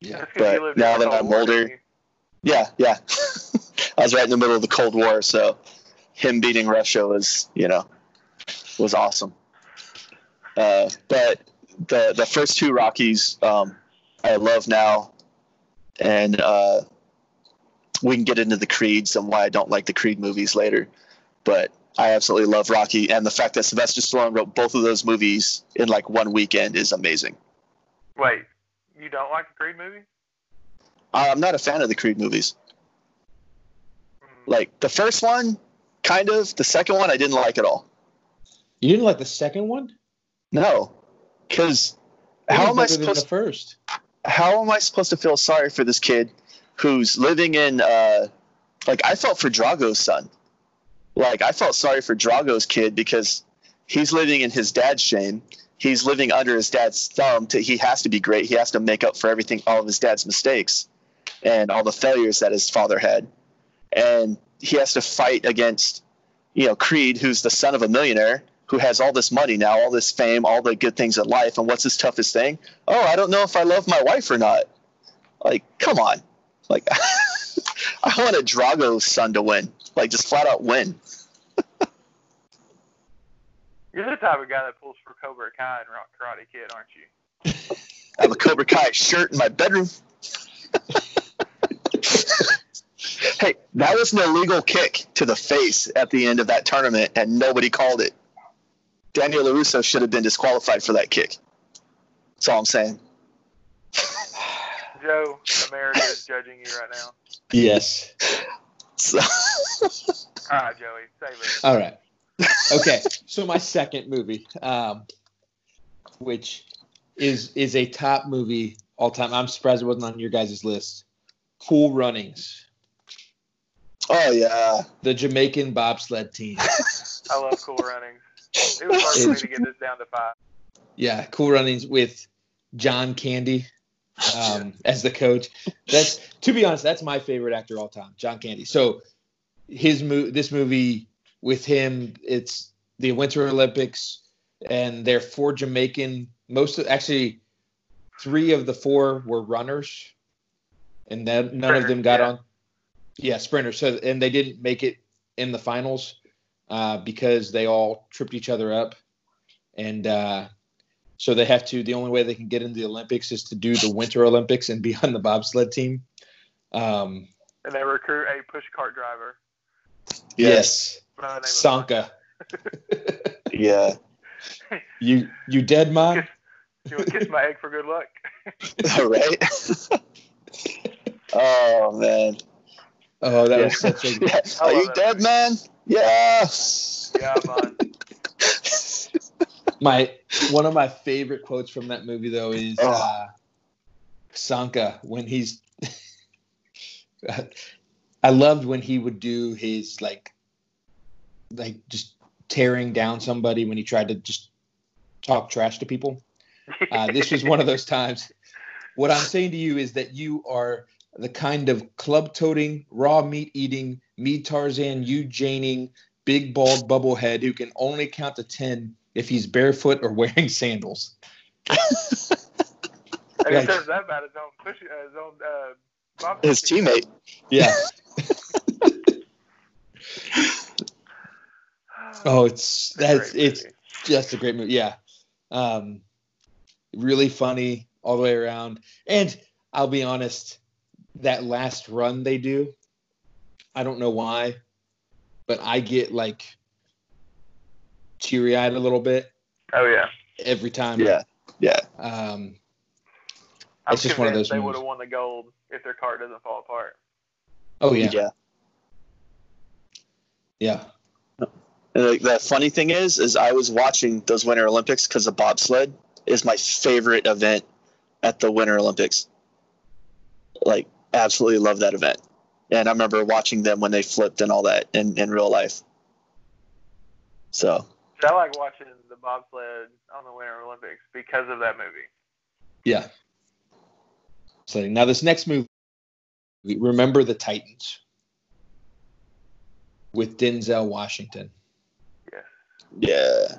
Yeah. But now that I'm older- Yeah, yeah. I was right in the middle of the Cold War, so him beating Russia was, you know, was awesome. Uh, but the the first two Rockies, um, I love now, and uh, we can get into the Creeds and why I don't like the Creed movies later. But I absolutely love Rocky, and the fact that Sylvester Stallone wrote both of those movies in like one weekend is amazing. Wait, you don't like the Creed movie? I'm not a fan of the Creed movies. Mm, Like the first one, kind of. The second one, I didn't like at all. You didn't like the second one? No, because how am I supposed? the first? How am I supposed to feel sorry for this kid who's living in? Uh, like I felt for Drago's son. Like I felt sorry for Drago's kid because he's living in his dad's shame. He's living under his dad's thumb. To, he has to be great. He has to make up for everything, all of his dad's mistakes, and all the failures that his father had. And he has to fight against, you know, Creed, who's the son of a millionaire, who has all this money now, all this fame, all the good things in life. And what's his toughest thing? Oh, I don't know if I love my wife or not. Like, come on. Like, I want a Drago's son to win. Like, just flat out win. You're the type of guy that pulls for Cobra Kai and Rock Karate Kid, aren't you? I have a Cobra Kai shirt in my bedroom. Hey, that was an illegal kick to the face at the end of that tournament, and nobody called it. Daniel LaRusso should have been disqualified for that kick. That's all I'm saying. Joe, America is judging you right now. Yes. So, All right, Joey, save it. All right. Okay. so my second movie, um, which is is a top movie all time. I'm surprised it wasn't on your guys' list. Cool Runnings, oh yeah, the Jamaican bobsled team. I love Cool Runnings. It was hard for me to get this down to five. Yeah, Cool Runnings with John Candy um, as the coach. That's to be honest, that's my favorite actor all time, John Candy. So his mo- this movie with him, it's the Winter Olympics, and they're four Jamaican. Most of, actually, three of the four were runners, and then none of them got Yeah. on. Yeah, sprinters. So and they didn't make it in the finals uh, because they all tripped each other up, and uh, so they have to. The only way they can get into the Olympics is to do the Winter Olympics and be on the bobsled team. Um, And they recruit a push cart driver yes, by the name of Sanka. yeah. You you dead, mom? You want to kiss my egg for good luck? right. oh man. Oh, that Yeah. was such a Yeah. I Are you that dead, movie. man? Yes. Yeah, man. my one of my favorite quotes from that movie though is Oh. uh, Sanka when he's. I loved when he would do his like, like just tearing down somebody when he tried to just talk trash to people. Uh, this was one of those times. What I'm saying to you is that you are the kind of club toting, raw meat eating, me Tarzan, you Janing, big bald bubblehead who can only count to 10 if he's barefoot or wearing sandals. And he Like- says that about his own push, uh, his own uh, bob His teammate. Yeah. Oh, it's that's it's just a great movie. Yeah. Um, really funny all the way around. And I'll be honest, that last run they do, I don't know why, but I get like teary eyed a little bit Oh yeah. every time. Yeah. Yeah. Um, I'm It's just one of those They movies. would have won the gold if their cart doesn't fall apart. oh yeah. Yeah. Yeah. And the, the funny thing is, is I was watching those Winter Olympics because the bobsled is my favorite event at the Winter Olympics. Like, absolutely love that event. And I remember watching them when they flipped and all that in, in real life. So, So I like watching the bobsled on the Winter Olympics because of that movie. Yeah. So now this next movie, remember the Titans with Denzel Washington. Yes. yeah.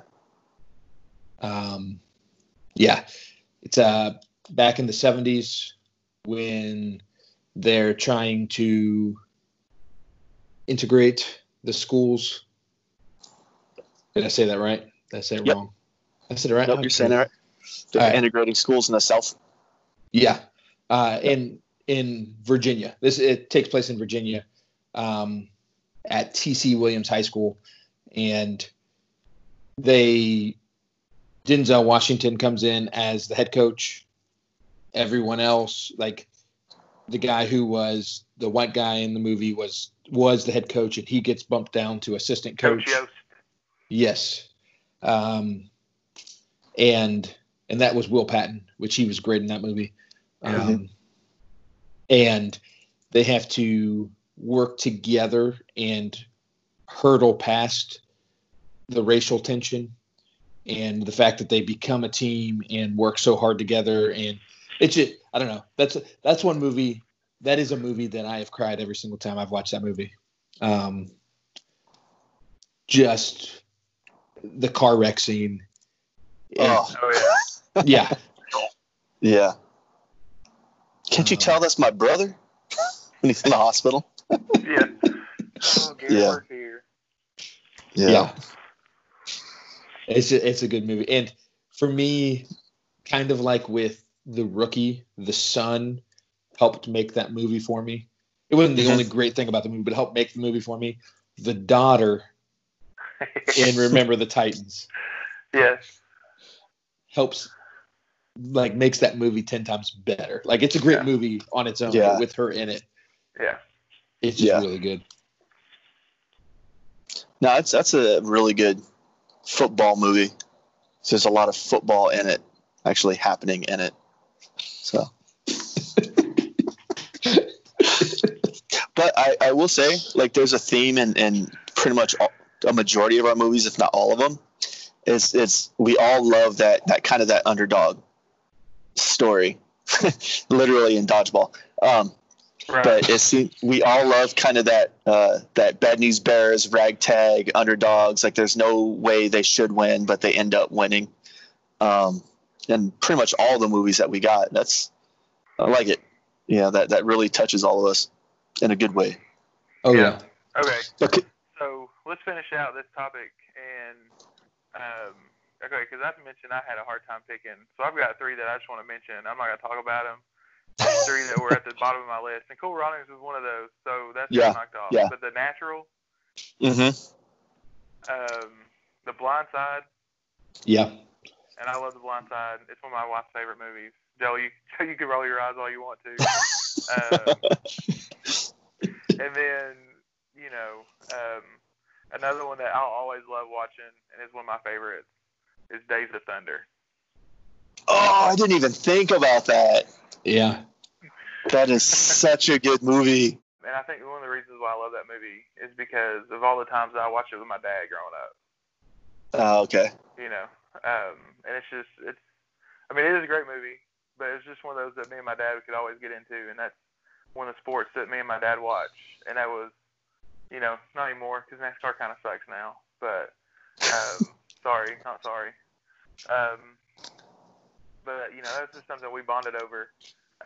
Um, yeah, it's uh back in the '70s when they're trying to integrate the schools. Did I say that right? Did I say it Yep. wrong? I said it right. Nope, Okay. you're saying that right. They're right. integrating schools in the South. Yeah, uh, in in Virginia. This it takes place in Virginia, um, at TC Williams High School, and they Denzel Washington comes in as the head coach. Everyone else, like the guy who was the white guy in the movie, was was the head coach, and he gets bumped down to assistant Coach coach. Yes. Um, and and that was Will Patton, which he was great in that movie. Um, And they have to work together and hurdle past the racial tension and the fact that they become a team and work so hard together. And it's just, I don't know. That's that's one movie. That is a movie that I have cried every single time I've watched that movie. Um, just the car wreck scene. Oh, Oh yeah. Yeah. yeah. Can't you Uh, tell that's my brother when he's in the hospital? yeah. Oh, Gary Yeah. yeah. It's a, it's a good movie. And for me, kind of like with The Rookie, the son helped make that movie for me. It wasn't the Mhm. only great thing about the movie, but it helped make the movie for me. The daughter in Remember the Titans yes. helps like makes that movie 10 times better. Like it's a great Yeah. movie on its own Yeah. with her in it. Yeah. It's just Yeah. really good. No, that's that's a really good football movie. There's a lot of football in it, actually happening in it. But I, I will say, like, there's a theme in, in pretty much all, a majority of our movies, if not all of them. Is it's we all love that that kind of that underdog story, literally in dodgeball. Um, Right. but it's we all love kind of that uh, that bad news bears ragtag underdogs like there's no way they should win but they end up winning um, and pretty much all the movies that we got that's i like it yeah that that really touches all of us in a good way Oh Yeah. yeah. okay. okay So let's finish out this topic and um, okay, because I've mentioned I had a hard time picking, so I've got three that I just want to mention. I'm not gonna talk about them. three that were at the bottom of my list, and Cool Runnings was one of those, so that's Yeah, knocked off. yeah. But The Natural, mm-hmm. um, The Blind Side, Yeah. and I love The Blind Side. It's one of my wife's favorite movies. Joe, you you can roll your eyes all you want to. Um, and then you know um, another one that I'll always love watching, and is one of my favorites, is Days of Thunder. oh i didn't even think about that Yeah. that is such a good movie And I think one of the reasons why I love that movie is because of all the times that I watched it with my dad growing up. oh okay You know, um, and it's just it's. I mean, it is a great movie, but it's just one of those that me and my dad could always get into, and that's one of the sports that me and my dad watch, and that was, you know, not anymore because NASCAR kind of sucks now. But um, sorry, not sorry. Um, but you know, that's just something we bonded over.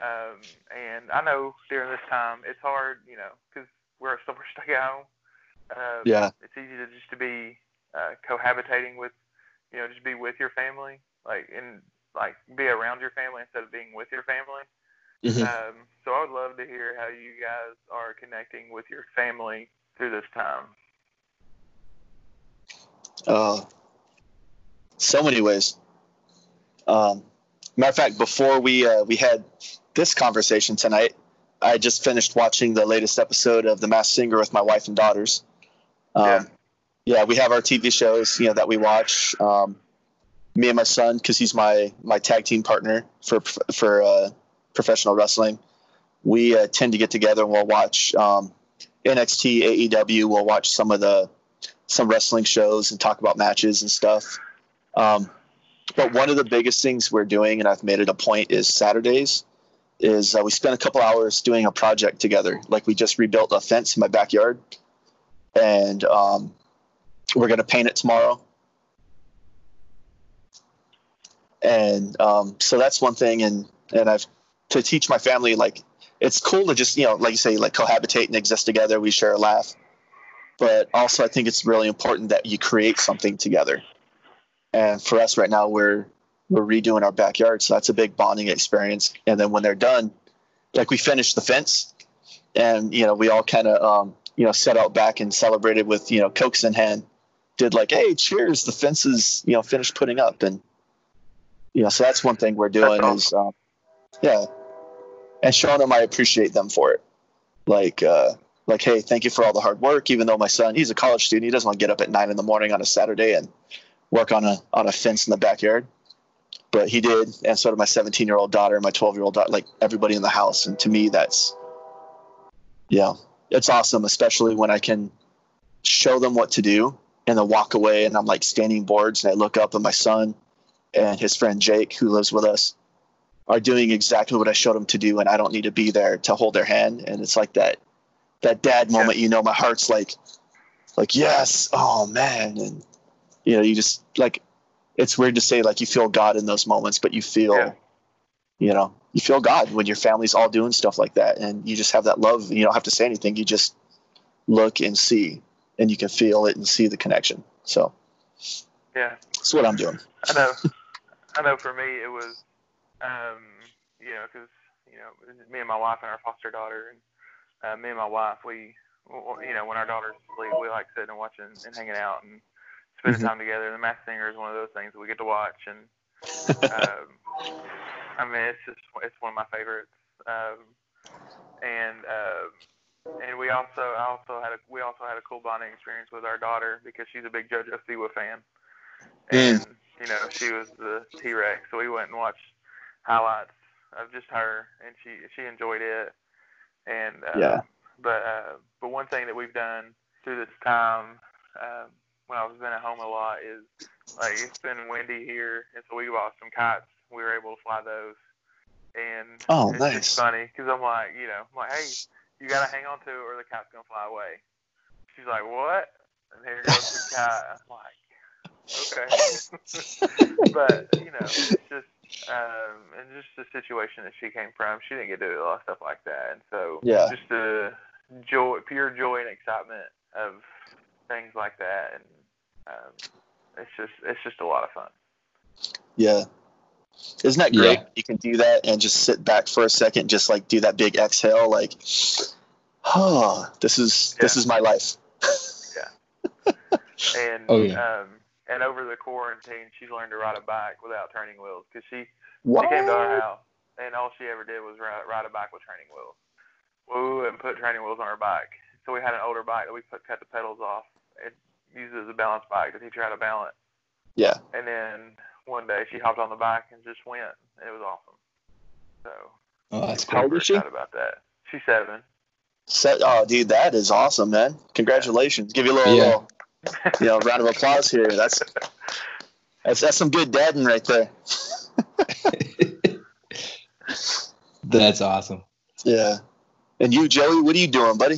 Um, and I know during this time it's hard, you know, because we're still we're stuck at home. Um, yeah it's easy to just to be uh, cohabitating with, you know, just be with your family, like and like be around your family instead of being with your family. Mhm. Um, so I would love to hear how you guys are connecting with your family through this time. Uh, so many ways. Um, matter of fact, before we uh, we had this conversation tonight, I just finished watching the latest episode of The Masked Singer with my wife and daughters. Um, Yeah. yeah, we have our TV shows, you know, that we watch. Um, me and my son, because he's my my tag team partner for for uh, professional wrestling. We uh, tend to get together and we'll watch um, NXT, AEW. We'll watch some of the some wrestling shows and talk about matches and stuff. Um, but one of the biggest things we're doing, and I've made it a point, is Saturdays. Is uh, we spend a couple hours doing a project together. Like we just rebuilt a fence in my backyard, and um, we're gonna paint it tomorrow. And um, so that's one thing, and and I've to teach my family like it's cool to just you know like you say like cohabitate and exist together. We share a laugh but also I think it's really important that you create something together. And for us right now, we're we're redoing our backyard, so that's a big bonding experience. And then when they're done, like we finished the fence, and you know we all kind of um, you know set out back and celebrated with you know cokes in hand, did like hey cheers, the fence is you know finished putting up, and you know so that's one thing we're doing That's is um, yeah, and showing them I appreciate them for it, like. uh like, hey, thank you for all the hard work. Even though my son, he's a college student, he doesn't want to get up at nine in the morning on a Saturday and work on a on a fence in the backyard. But he did, and so did my 17 year old daughter and my 12 year old daughter, like everybody in the house. And to me, that's yeah, it's awesome, especially when I can show them what to do and then walk away and I'm like standing boards and I look up and my son and his friend Jake, who lives with us, are doing exactly what I showed them to do, and I don't need to be there to hold their hand. And it's like that that dad moment, you know, my heart's like, like yes, oh man, and you know, you just like, it's weird to say like you feel God in those moments, but you feel, Yeah. you know, you feel God when your family's all doing stuff like that, and you just have that love. And you don't have to say anything; you just look and see, and you can feel it and see the connection. So Yeah. that's what I'm doing. I know. I know. For me, it was, um, you know, because you know, me and my wife and our foster daughter, and uh, me and my wife, we, you know, when our daughter's asleep, we like sitting and watching and hanging out and spending Mhm. time together. The Masked Singer is one of those things that we get to watch, and um, I mean, it's just it's one of my favorites. Um, and um, and we also I also had a we also had a cool bonding experience with our daughter because she's a big JoJo Siwa fan, and you know she was the T Rex, so we went and watched highlights of just her, and she she enjoyed it. And uh, Yeah. but uh, but one thing that we've done through this time um, when I've been at home a lot is like it's been windy here, and so we bought some kites. We were able to fly those, and Oh, it's nice. just funny because I'm like, you know, I'm like, hey, you gotta hang on to it or the kite's gonna fly away. She's like, what? And here goes the kite. I'm like, okay. but you know, it's just um, and just the situation that she came from. She didn't get to do a lot of stuff like that, and so Yeah. just the joy, pure joy and excitement of things like that, and um, it's just it's just a lot of fun. Yeah. Isn't that great? Yeah. You can do that and just sit back for a second, just like do that big exhale, like, oh, this is this is my life. Yeah. And Oh, yeah. um, and over the quarantine, she learned to ride a bike without training wheels because she What? She came to our house, and all she ever did was ride, ride a bike with training wheels. Well, we wouldn't put training wheels on her bike, so we had an older bike that we put cut the pedals off. It used it as a balance bike to teach her how to balance. Yeah. And then one day she hopped on the bike and just went. And it was awesome. So Oh, that's cool. How cool. old we're is she? excited about that. She's seven. Set, oh, dude, that is awesome, man! Congratulations. Give you a little, Yeah. little you know, round of applause here. That's that's that's some good dadding right there. That's awesome. Yeah. And you, Joey, what are you doing, buddy?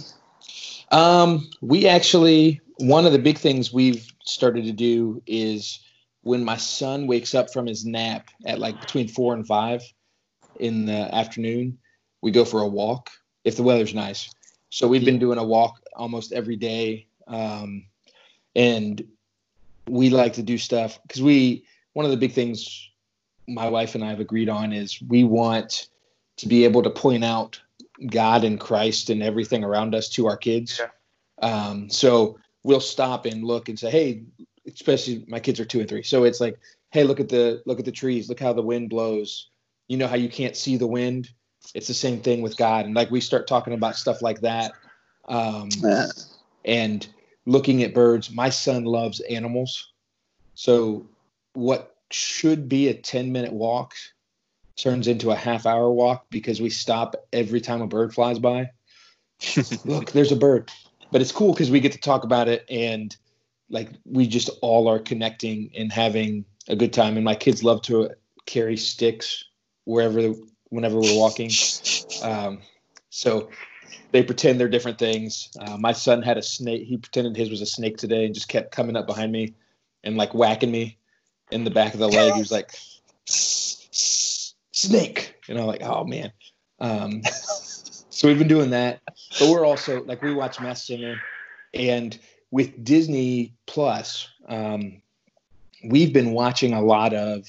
Um, we actually one of the big things we've started to do is when my son wakes up from his nap at like between four and five in the afternoon, we go for a walk if the weather's nice. So we've been doing a walk almost every day, um, and we like to do stuff because we one of the big things my wife and I have agreed on is we want to be able to point out God and Christ and everything around us to our kids. Yeah. Um, so we'll stop and look and say, hey, especially my kids are two and three. So it's like, hey, look at the look at the trees, look how the wind blows. You know how you can't see the wind? It's the same thing with God. And like we start talking about stuff like that. Um, Yeah. and looking at birds. My son loves animals. So what should be a 10 minute walk turns into a half hour walk because we stop every time a bird flies by. Look, there's a bird. But it's cool because we get to talk about it and like we just all are connecting and having a good time. And my kids love to carry sticks wherever, whenever we're walking. Um, so they pretend they're different things. Uh, my son had a snake. He pretended his was a snake today and just kept coming up behind me and like whacking me in the back of the leg. He was like, "S- s- snake. And I'm like, oh man. Um, so we've been doing that. But we're also like, we watch Mass Singer and with Disney Plus, um, we've been watching a lot of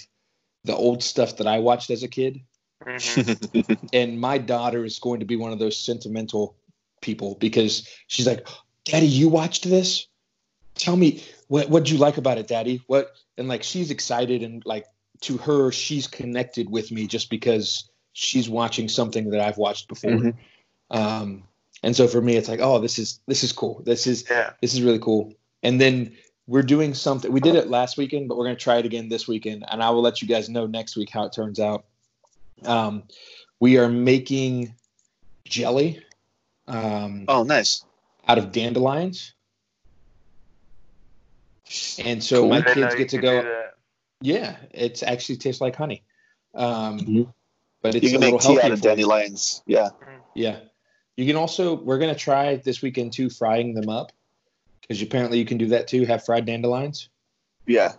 the old stuff that I watched as a kid hmm and my daughter is going to be one of those sentimental people because she's like, "Daddy, you watched this? Tell me what what'd you like about it, Daddy? What?" And like she's excited and like to her, she's connected with me just because she's watching something that I've watched before. Mhm. Um, and so for me, it's like, oh, this is this is cool. This is Yeah. this is really cool. And then we're doing something. We did it last weekend, but we're going to try it again this weekend, and I will let you guys know next week how it turns out. Um, we are making jelly um, Oh, nice. out of dandelions, and so Cool. my I didn't know kids get to go. Yeah, it's actually tastes like honey, um, Mhm. but it's You a can little make tea out of for you. dandelions. Yeah. Yeah. You can also we're gonna try this weekend too, frying them up. Because apparently you can do that too, have fried dandelions. Yeah.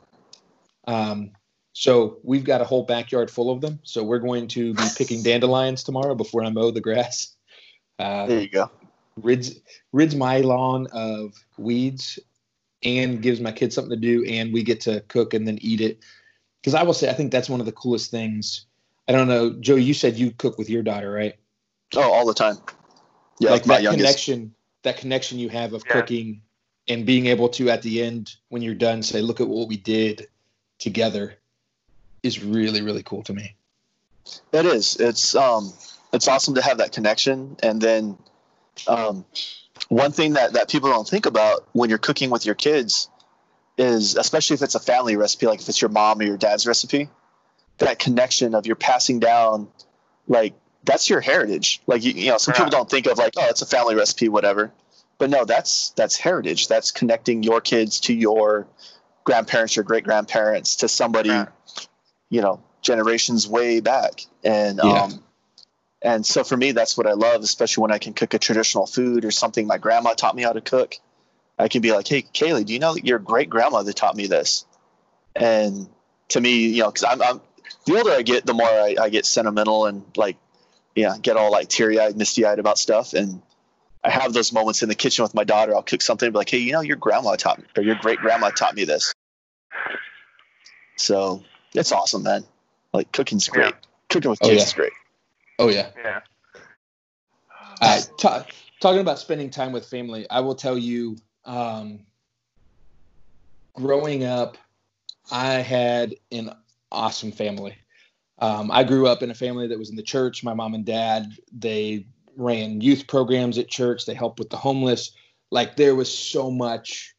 Um, so we've got a whole backyard full of them. So we're going to be picking dandelions tomorrow before I mow the grass. Uh, There you go. rids rids my lawn of weeds and gives my kids something to do and we get to cook and then eat it. Because I will say I think that's one of the coolest things. I don't know, Joe, you said you cook with your daughter, right? Oh, all the time. Yeah, like my that youngest. connection, that connection you have of Yeah. cooking and being able to at the end when you're done say, "Look at what we did together," is really really cool to me. It is. It's um it's awesome to have that connection. And then um one thing that, that people don't think about when you're cooking with your kids is especially if it's a family recipe, like if it's your mom or your dad's recipe, that connection of you're passing down like that's your heritage. Like you, you know, some people don't think of like, oh, it's a family recipe, whatever. But no, that's that's heritage. That's connecting your kids to your grandparents, your great grandparents, to somebody Right. You know generations way back. And Yeah. um and so for me that's what i love especially when i can cook a traditional food or something my grandma taught me how to cook. I can be like hey kaylee do you know that your great grandmother taught me this? And to me you know because I'm, I'm the older i get the more I, I get sentimental and like yeah get all like teary-eyed misty-eyed about stuff. And i have those moments in the kitchen with my daughter. I'll cook something and be like hey you know your grandma taught me or your great grandma taught me this. So it's awesome, man. Like cooking's great. Cooking with Oh, kids yeah. is great. Oh yeah. Yeah. Uh, ta- talking about spending time with family, I will tell you, um, growing up, I had an awesome family. Um, I grew up in a family that was in the church. My mom and dad, they ran youth programs at church. They helped with the homeless. Like there was so much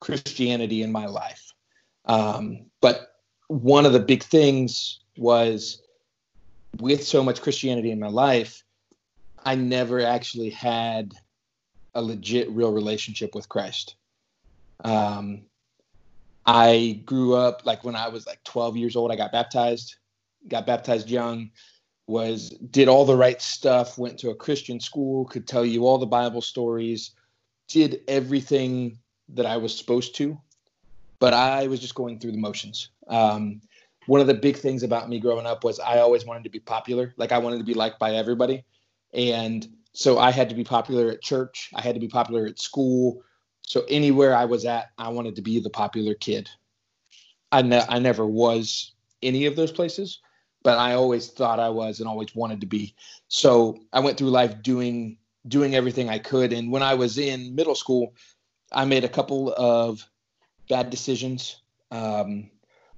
Christianity in my life. Um, but one of the big things was with so much Christianity in my life, I never actually had a legit, real relationship with Christ. Um, I grew up like when I was like 12 years old, I got baptized, got baptized young, was did all the right stuff, went to a Christian school, could tell you all the Bible stories, did everything that I was supposed to, but I was just going through the motions. Um, one of the big things about me growing up was I always wanted to be popular. Like I wanted to be liked by everybody. And so I had to be popular at church. I had to be popular at school. So anywhere I was at, I wanted to be the popular kid. I, ne- I never was any of those places, but I always thought I was and always wanted to be. So I went through life doing doing everything I could. And when I was in middle school, I made a couple of bad decisions. Um,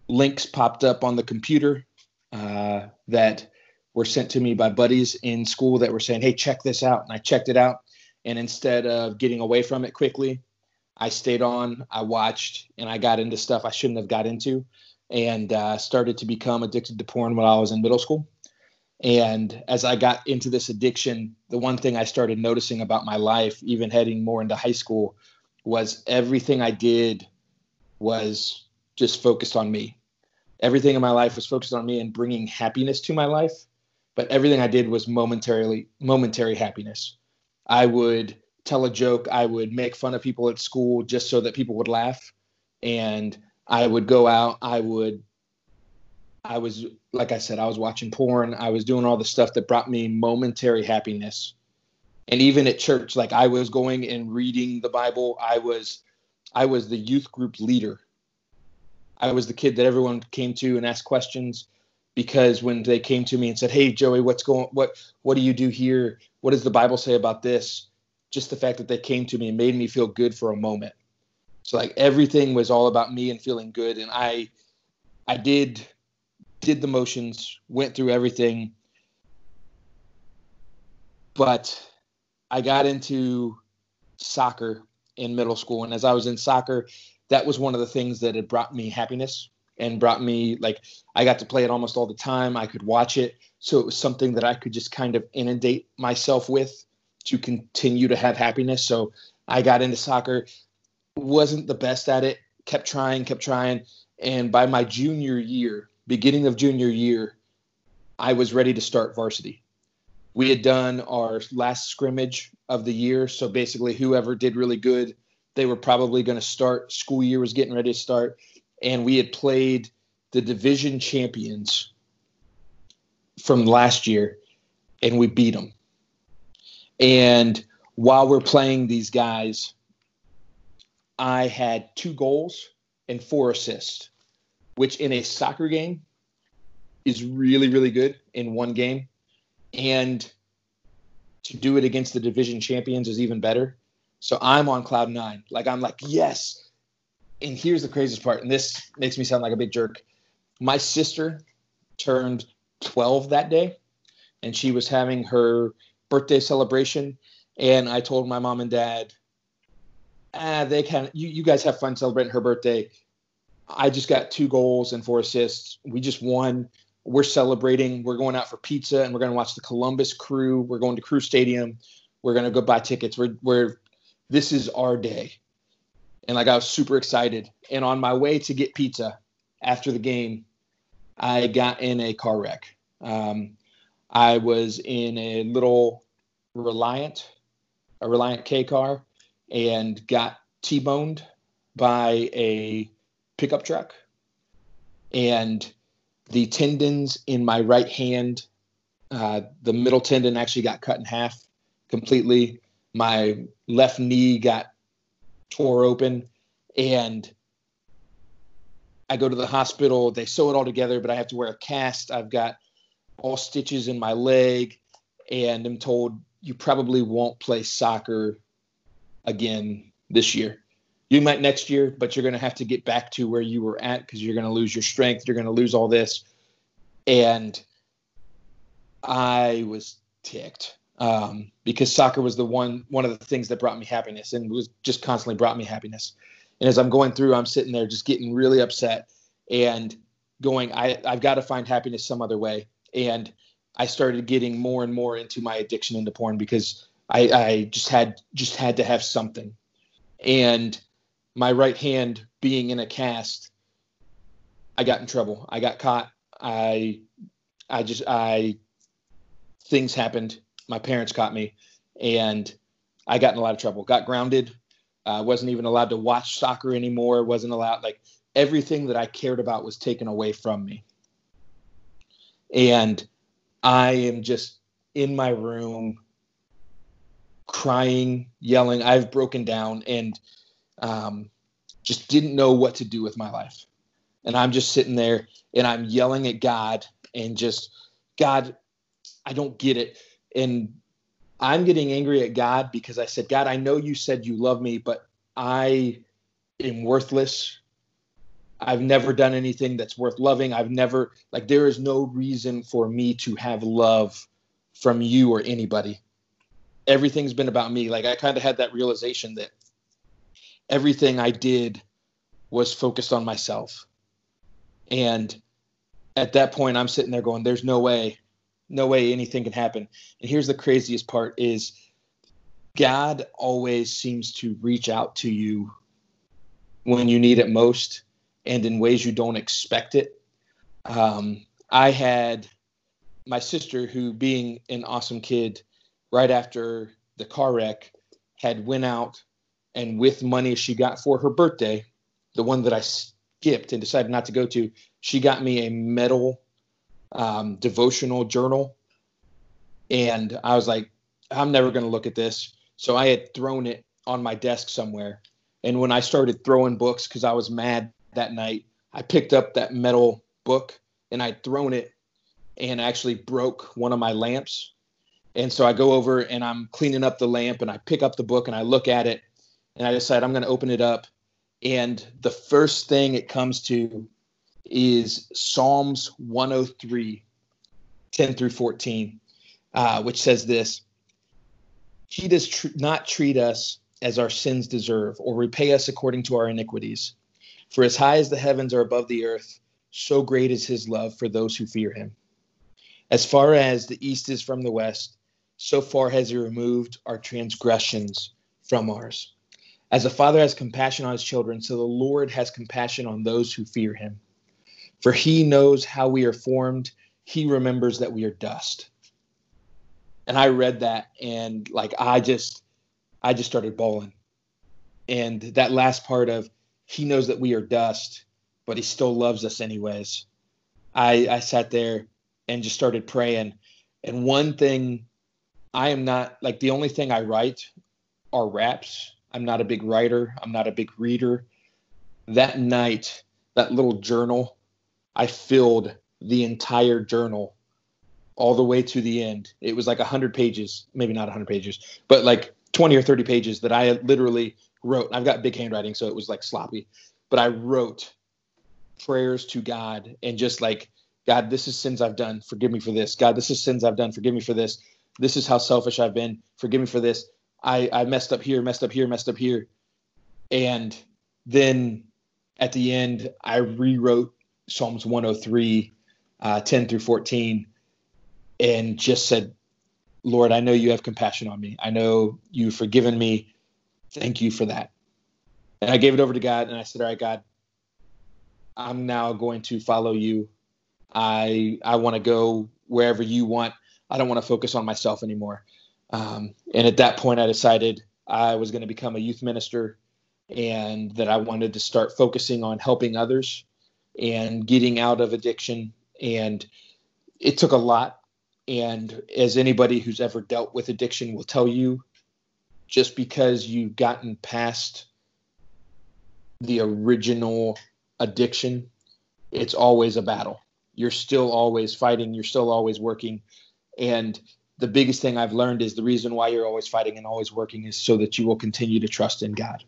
links popped up on the computer uh, that were sent to me by buddies in school that were saying, "Hey, check this out," and I checked it out. And instead of getting away from it quickly, I stayed on. I watched, and I got into stuff I shouldn't have got into, and uh, started to become addicted to porn when I was in middle school. And as I got into this addiction, the one thing I started noticing about my life, even heading more into high school, was everything I did was just focused on me. Everything in my life was focused on me and bringing happiness to my life, but everything I did was momentarily momentary happiness. I would tell a joke, I would make fun of people at school just so that people would laugh, and I would go out, I would I was like I said, I was watching porn, I was doing all the stuff that brought me momentary happiness. And even at church, like I was going and reading the Bible, I was I was the youth group leader. I was the kid that everyone came to and asked questions because when they came to me and said, "Hey Joey, what's going what what do you do here? What does the Bible say about this?" Just the fact that they came to me made me feel good for a moment. So like everything was all about me and feeling good and I I did did the motions, went through everything. But I got into soccer in middle school and as I was in soccer, that was one of the things that had brought me happiness and brought me like I got to play it almost all the time. I could watch it, so it was something that I could just kind of inundate myself with to continue to have happiness. So I got into soccer, wasn't the best at it, kept trying, kept trying, and by my junior year, beginning of junior year, I was ready to start varsity. We had done our last scrimmage of the year, so basically whoever did really good they were probably going to start. School year was getting ready to start and we had played the division champions from last year and we beat them and while we're playing these guys i had two goals and four assists which in a soccer game is really really good in one game and to do it against the division champions is even better. So I'm on cloud nine. Like I'm like, yes. And here's the craziest part, and this makes me sound like a big jerk. My sister turned 12 that day, and she was having her birthday celebration. And I told my mom and dad, ah, they can you, you guys have fun celebrating her birthday. I just got two goals and four assists. We just won. We're celebrating. We're going out for pizza and we're going to watch the Columbus Crew. We're going to Crew Stadium. We're going to go buy tickets. We're, we're this is our day. And like I was super excited. And on my way to get pizza after the game, I got in a car wreck. Um, I was in a little Reliant, a Reliant K car, and got T-boned by a pickup truck. And the tendons in my right hand, uh, the middle tendon actually got cut in half completely my left knee got tore open and I go to the hospital. They sew it all together, but I have to wear a cast. I've got all stitches in my leg, and I'm told you probably won't play soccer again this year. You might next year, but you're going to have to get back to where you were at because you're going to lose your strength. You're going to lose all this. And I was ticked um, because soccer was the one one of the things that brought me happiness and was just constantly brought me happiness. And as I'm going through, I'm sitting there just getting really upset and going, I, I've got to find happiness some other way. And I started getting more and more into my addiction into porn because I, I just had just had to have something. And my right hand being in a cast, I got in trouble. I got caught. I I just I things happened my parents caught me, and I got in a lot of trouble. Got grounded. Uh, wasn't even allowed to watch soccer anymore. wasn't allowed like everything that I cared about was taken away from me. And I am just in my room crying, yelling. I've broken down and um, just didn't know what to do with my life. And I'm just sitting there and I'm yelling at God and just, God, I don't get it and I'm getting angry at God because I said, God, I know you said you love me, but I am worthless. I've never done anything that's worth loving. I've never, like, there is no reason for me to have love from you or anybody. Everything's been about me. Like, I kind of had that realization that everything I did was focused on myself. And at that point, I'm sitting there going, there's no way no way anything can happen. And here's the craziest part is God always seems to reach out to you when you need it most and in ways you don't expect it. Um, I had my sister who being an awesome kid right after the car wreck had went out and with money she got for her birthday, the one that I skipped and decided not to go to, she got me a metal um, devotional journal. And I was like, I'm never going to look at this. So I had thrown it on my desk somewhere. And when I started throwing books, because I was mad that night, I picked up that metal book and I'd thrown it and actually broke one of my lamps. And so I go over and I'm cleaning up the lamp and I pick up the book and I look at it and I decide I'm going to open it up. And the first thing it comes to is Psalms 103, 10 through 14, uh, which says this He does tr- not treat us as our sins deserve or repay us according to our iniquities. For as high as the heavens are above the earth, so great is his love for those who fear him. As far as the east is from the west, so far has he removed our transgressions from ours. As a father has compassion on his children, so the Lord has compassion on those who fear him. For he knows how we are formed. He remembers that we are dust. And I read that and like I just I just started bawling. And that last part of he knows that we are dust, but he still loves us anyways. I I sat there and just started praying. And one thing I am not like the only thing I write are raps. I'm not a big writer. I'm not a big reader. That night, that little journal I filled the entire journal all the way to the end. It was like 100 pages, maybe not 100 pages, but like 20 or 30 pages that I literally wrote. I've got big handwriting, so it was like sloppy, but I wrote prayers to God and just like, God, this is sins I've done. Forgive me for this. God, this is sins I've done. Forgive me for this. This is how selfish I've been. Forgive me for this. I, I messed up here, messed up here, messed up here. And then at the end, I rewrote Psalms 103, uh, 10 through 14, and just said, Lord, I know you have compassion on me. I know you've forgiven me. Thank you for that. And I gave it over to God and I said, All right, God, I'm now going to follow you. I I want to go wherever you want. I don't want to focus on myself anymore. Um, and at that point, I decided I was going to become a youth minister and that I wanted to start focusing on helping others and getting out of addiction. And it took a lot. And as anybody who's ever dealt with addiction will tell you, just because you've gotten past the original addiction, it's always a battle. You're still always fighting, you're still always working. And the biggest thing I've learned is the reason why you're always fighting and always working is so that you will continue to trust in God.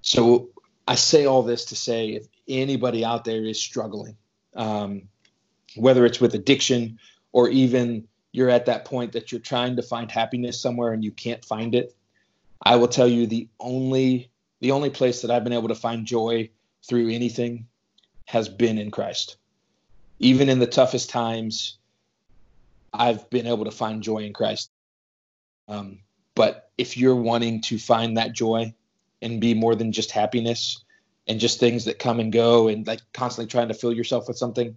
So I say all this to say if anybody out there is struggling, um, whether it's with addiction or even you're at that point that you're trying to find happiness somewhere and you can't find it, I will tell you the only the only place that I've been able to find joy through anything has been in Christ. Even in the toughest times, I've been able to find joy in Christ. Um, but if you're wanting to find that joy and be more than just happiness and just things that come and go and like constantly trying to fill yourself with something,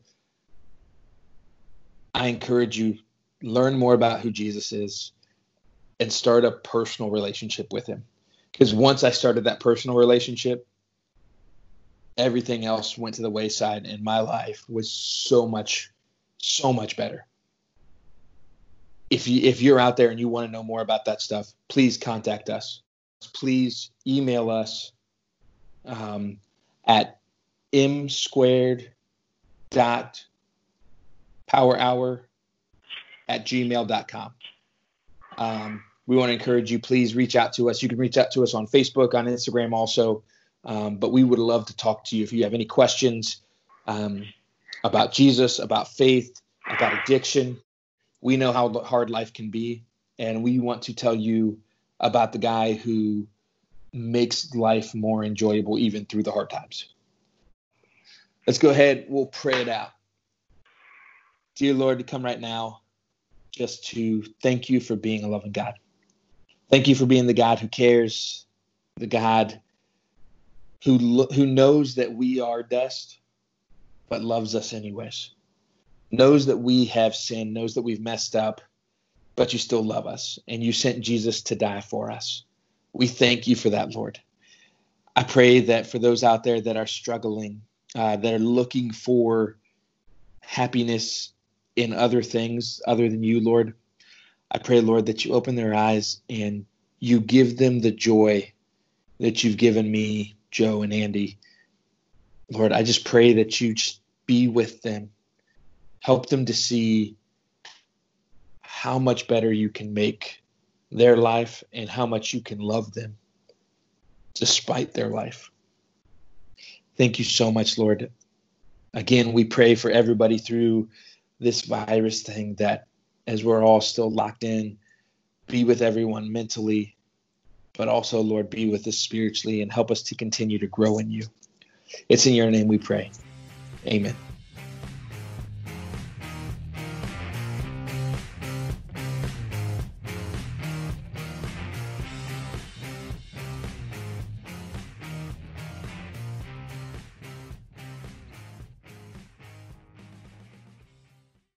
I encourage you learn more about who Jesus is and start a personal relationship with him. Because once I started that personal relationship, everything else went to the wayside and my life was so much so much better if you if you're out there and you want to know more about that stuff, please contact us. Please email us um, at m squared dot power hour at gmail.com. Um, we want to encourage you, please reach out to us. You can reach out to us on Facebook, on Instagram also. Um, but we would love to talk to you if you have any questions um, about Jesus, about faith, about addiction, we know how hard life can be, and we want to tell you about the guy who makes life more enjoyable even through the hard times. Let's go ahead. We'll pray it out. Dear Lord, to come right now just to thank you for being a loving God. Thank you for being the God who cares, the God who who knows that we are dust, but loves us anyways knows that we have sinned, knows that we've messed up, but you still love us and you sent Jesus to die for us. We thank you for that, Lord. I pray that for those out there that are struggling, uh, that are looking for happiness in other things other than you, Lord, I pray, Lord, that you open their eyes and you give them the joy that you've given me, Joe and Andy. Lord, I just pray that you just be with them help them to see how much better you can make their life and how much you can love them despite their life. Thank you so much, Lord. Again, we pray for everybody through this virus thing that as we're all still locked in, be with everyone mentally, but also, Lord, be with us spiritually and help us to continue to grow in you. It's in your name we pray. Amen.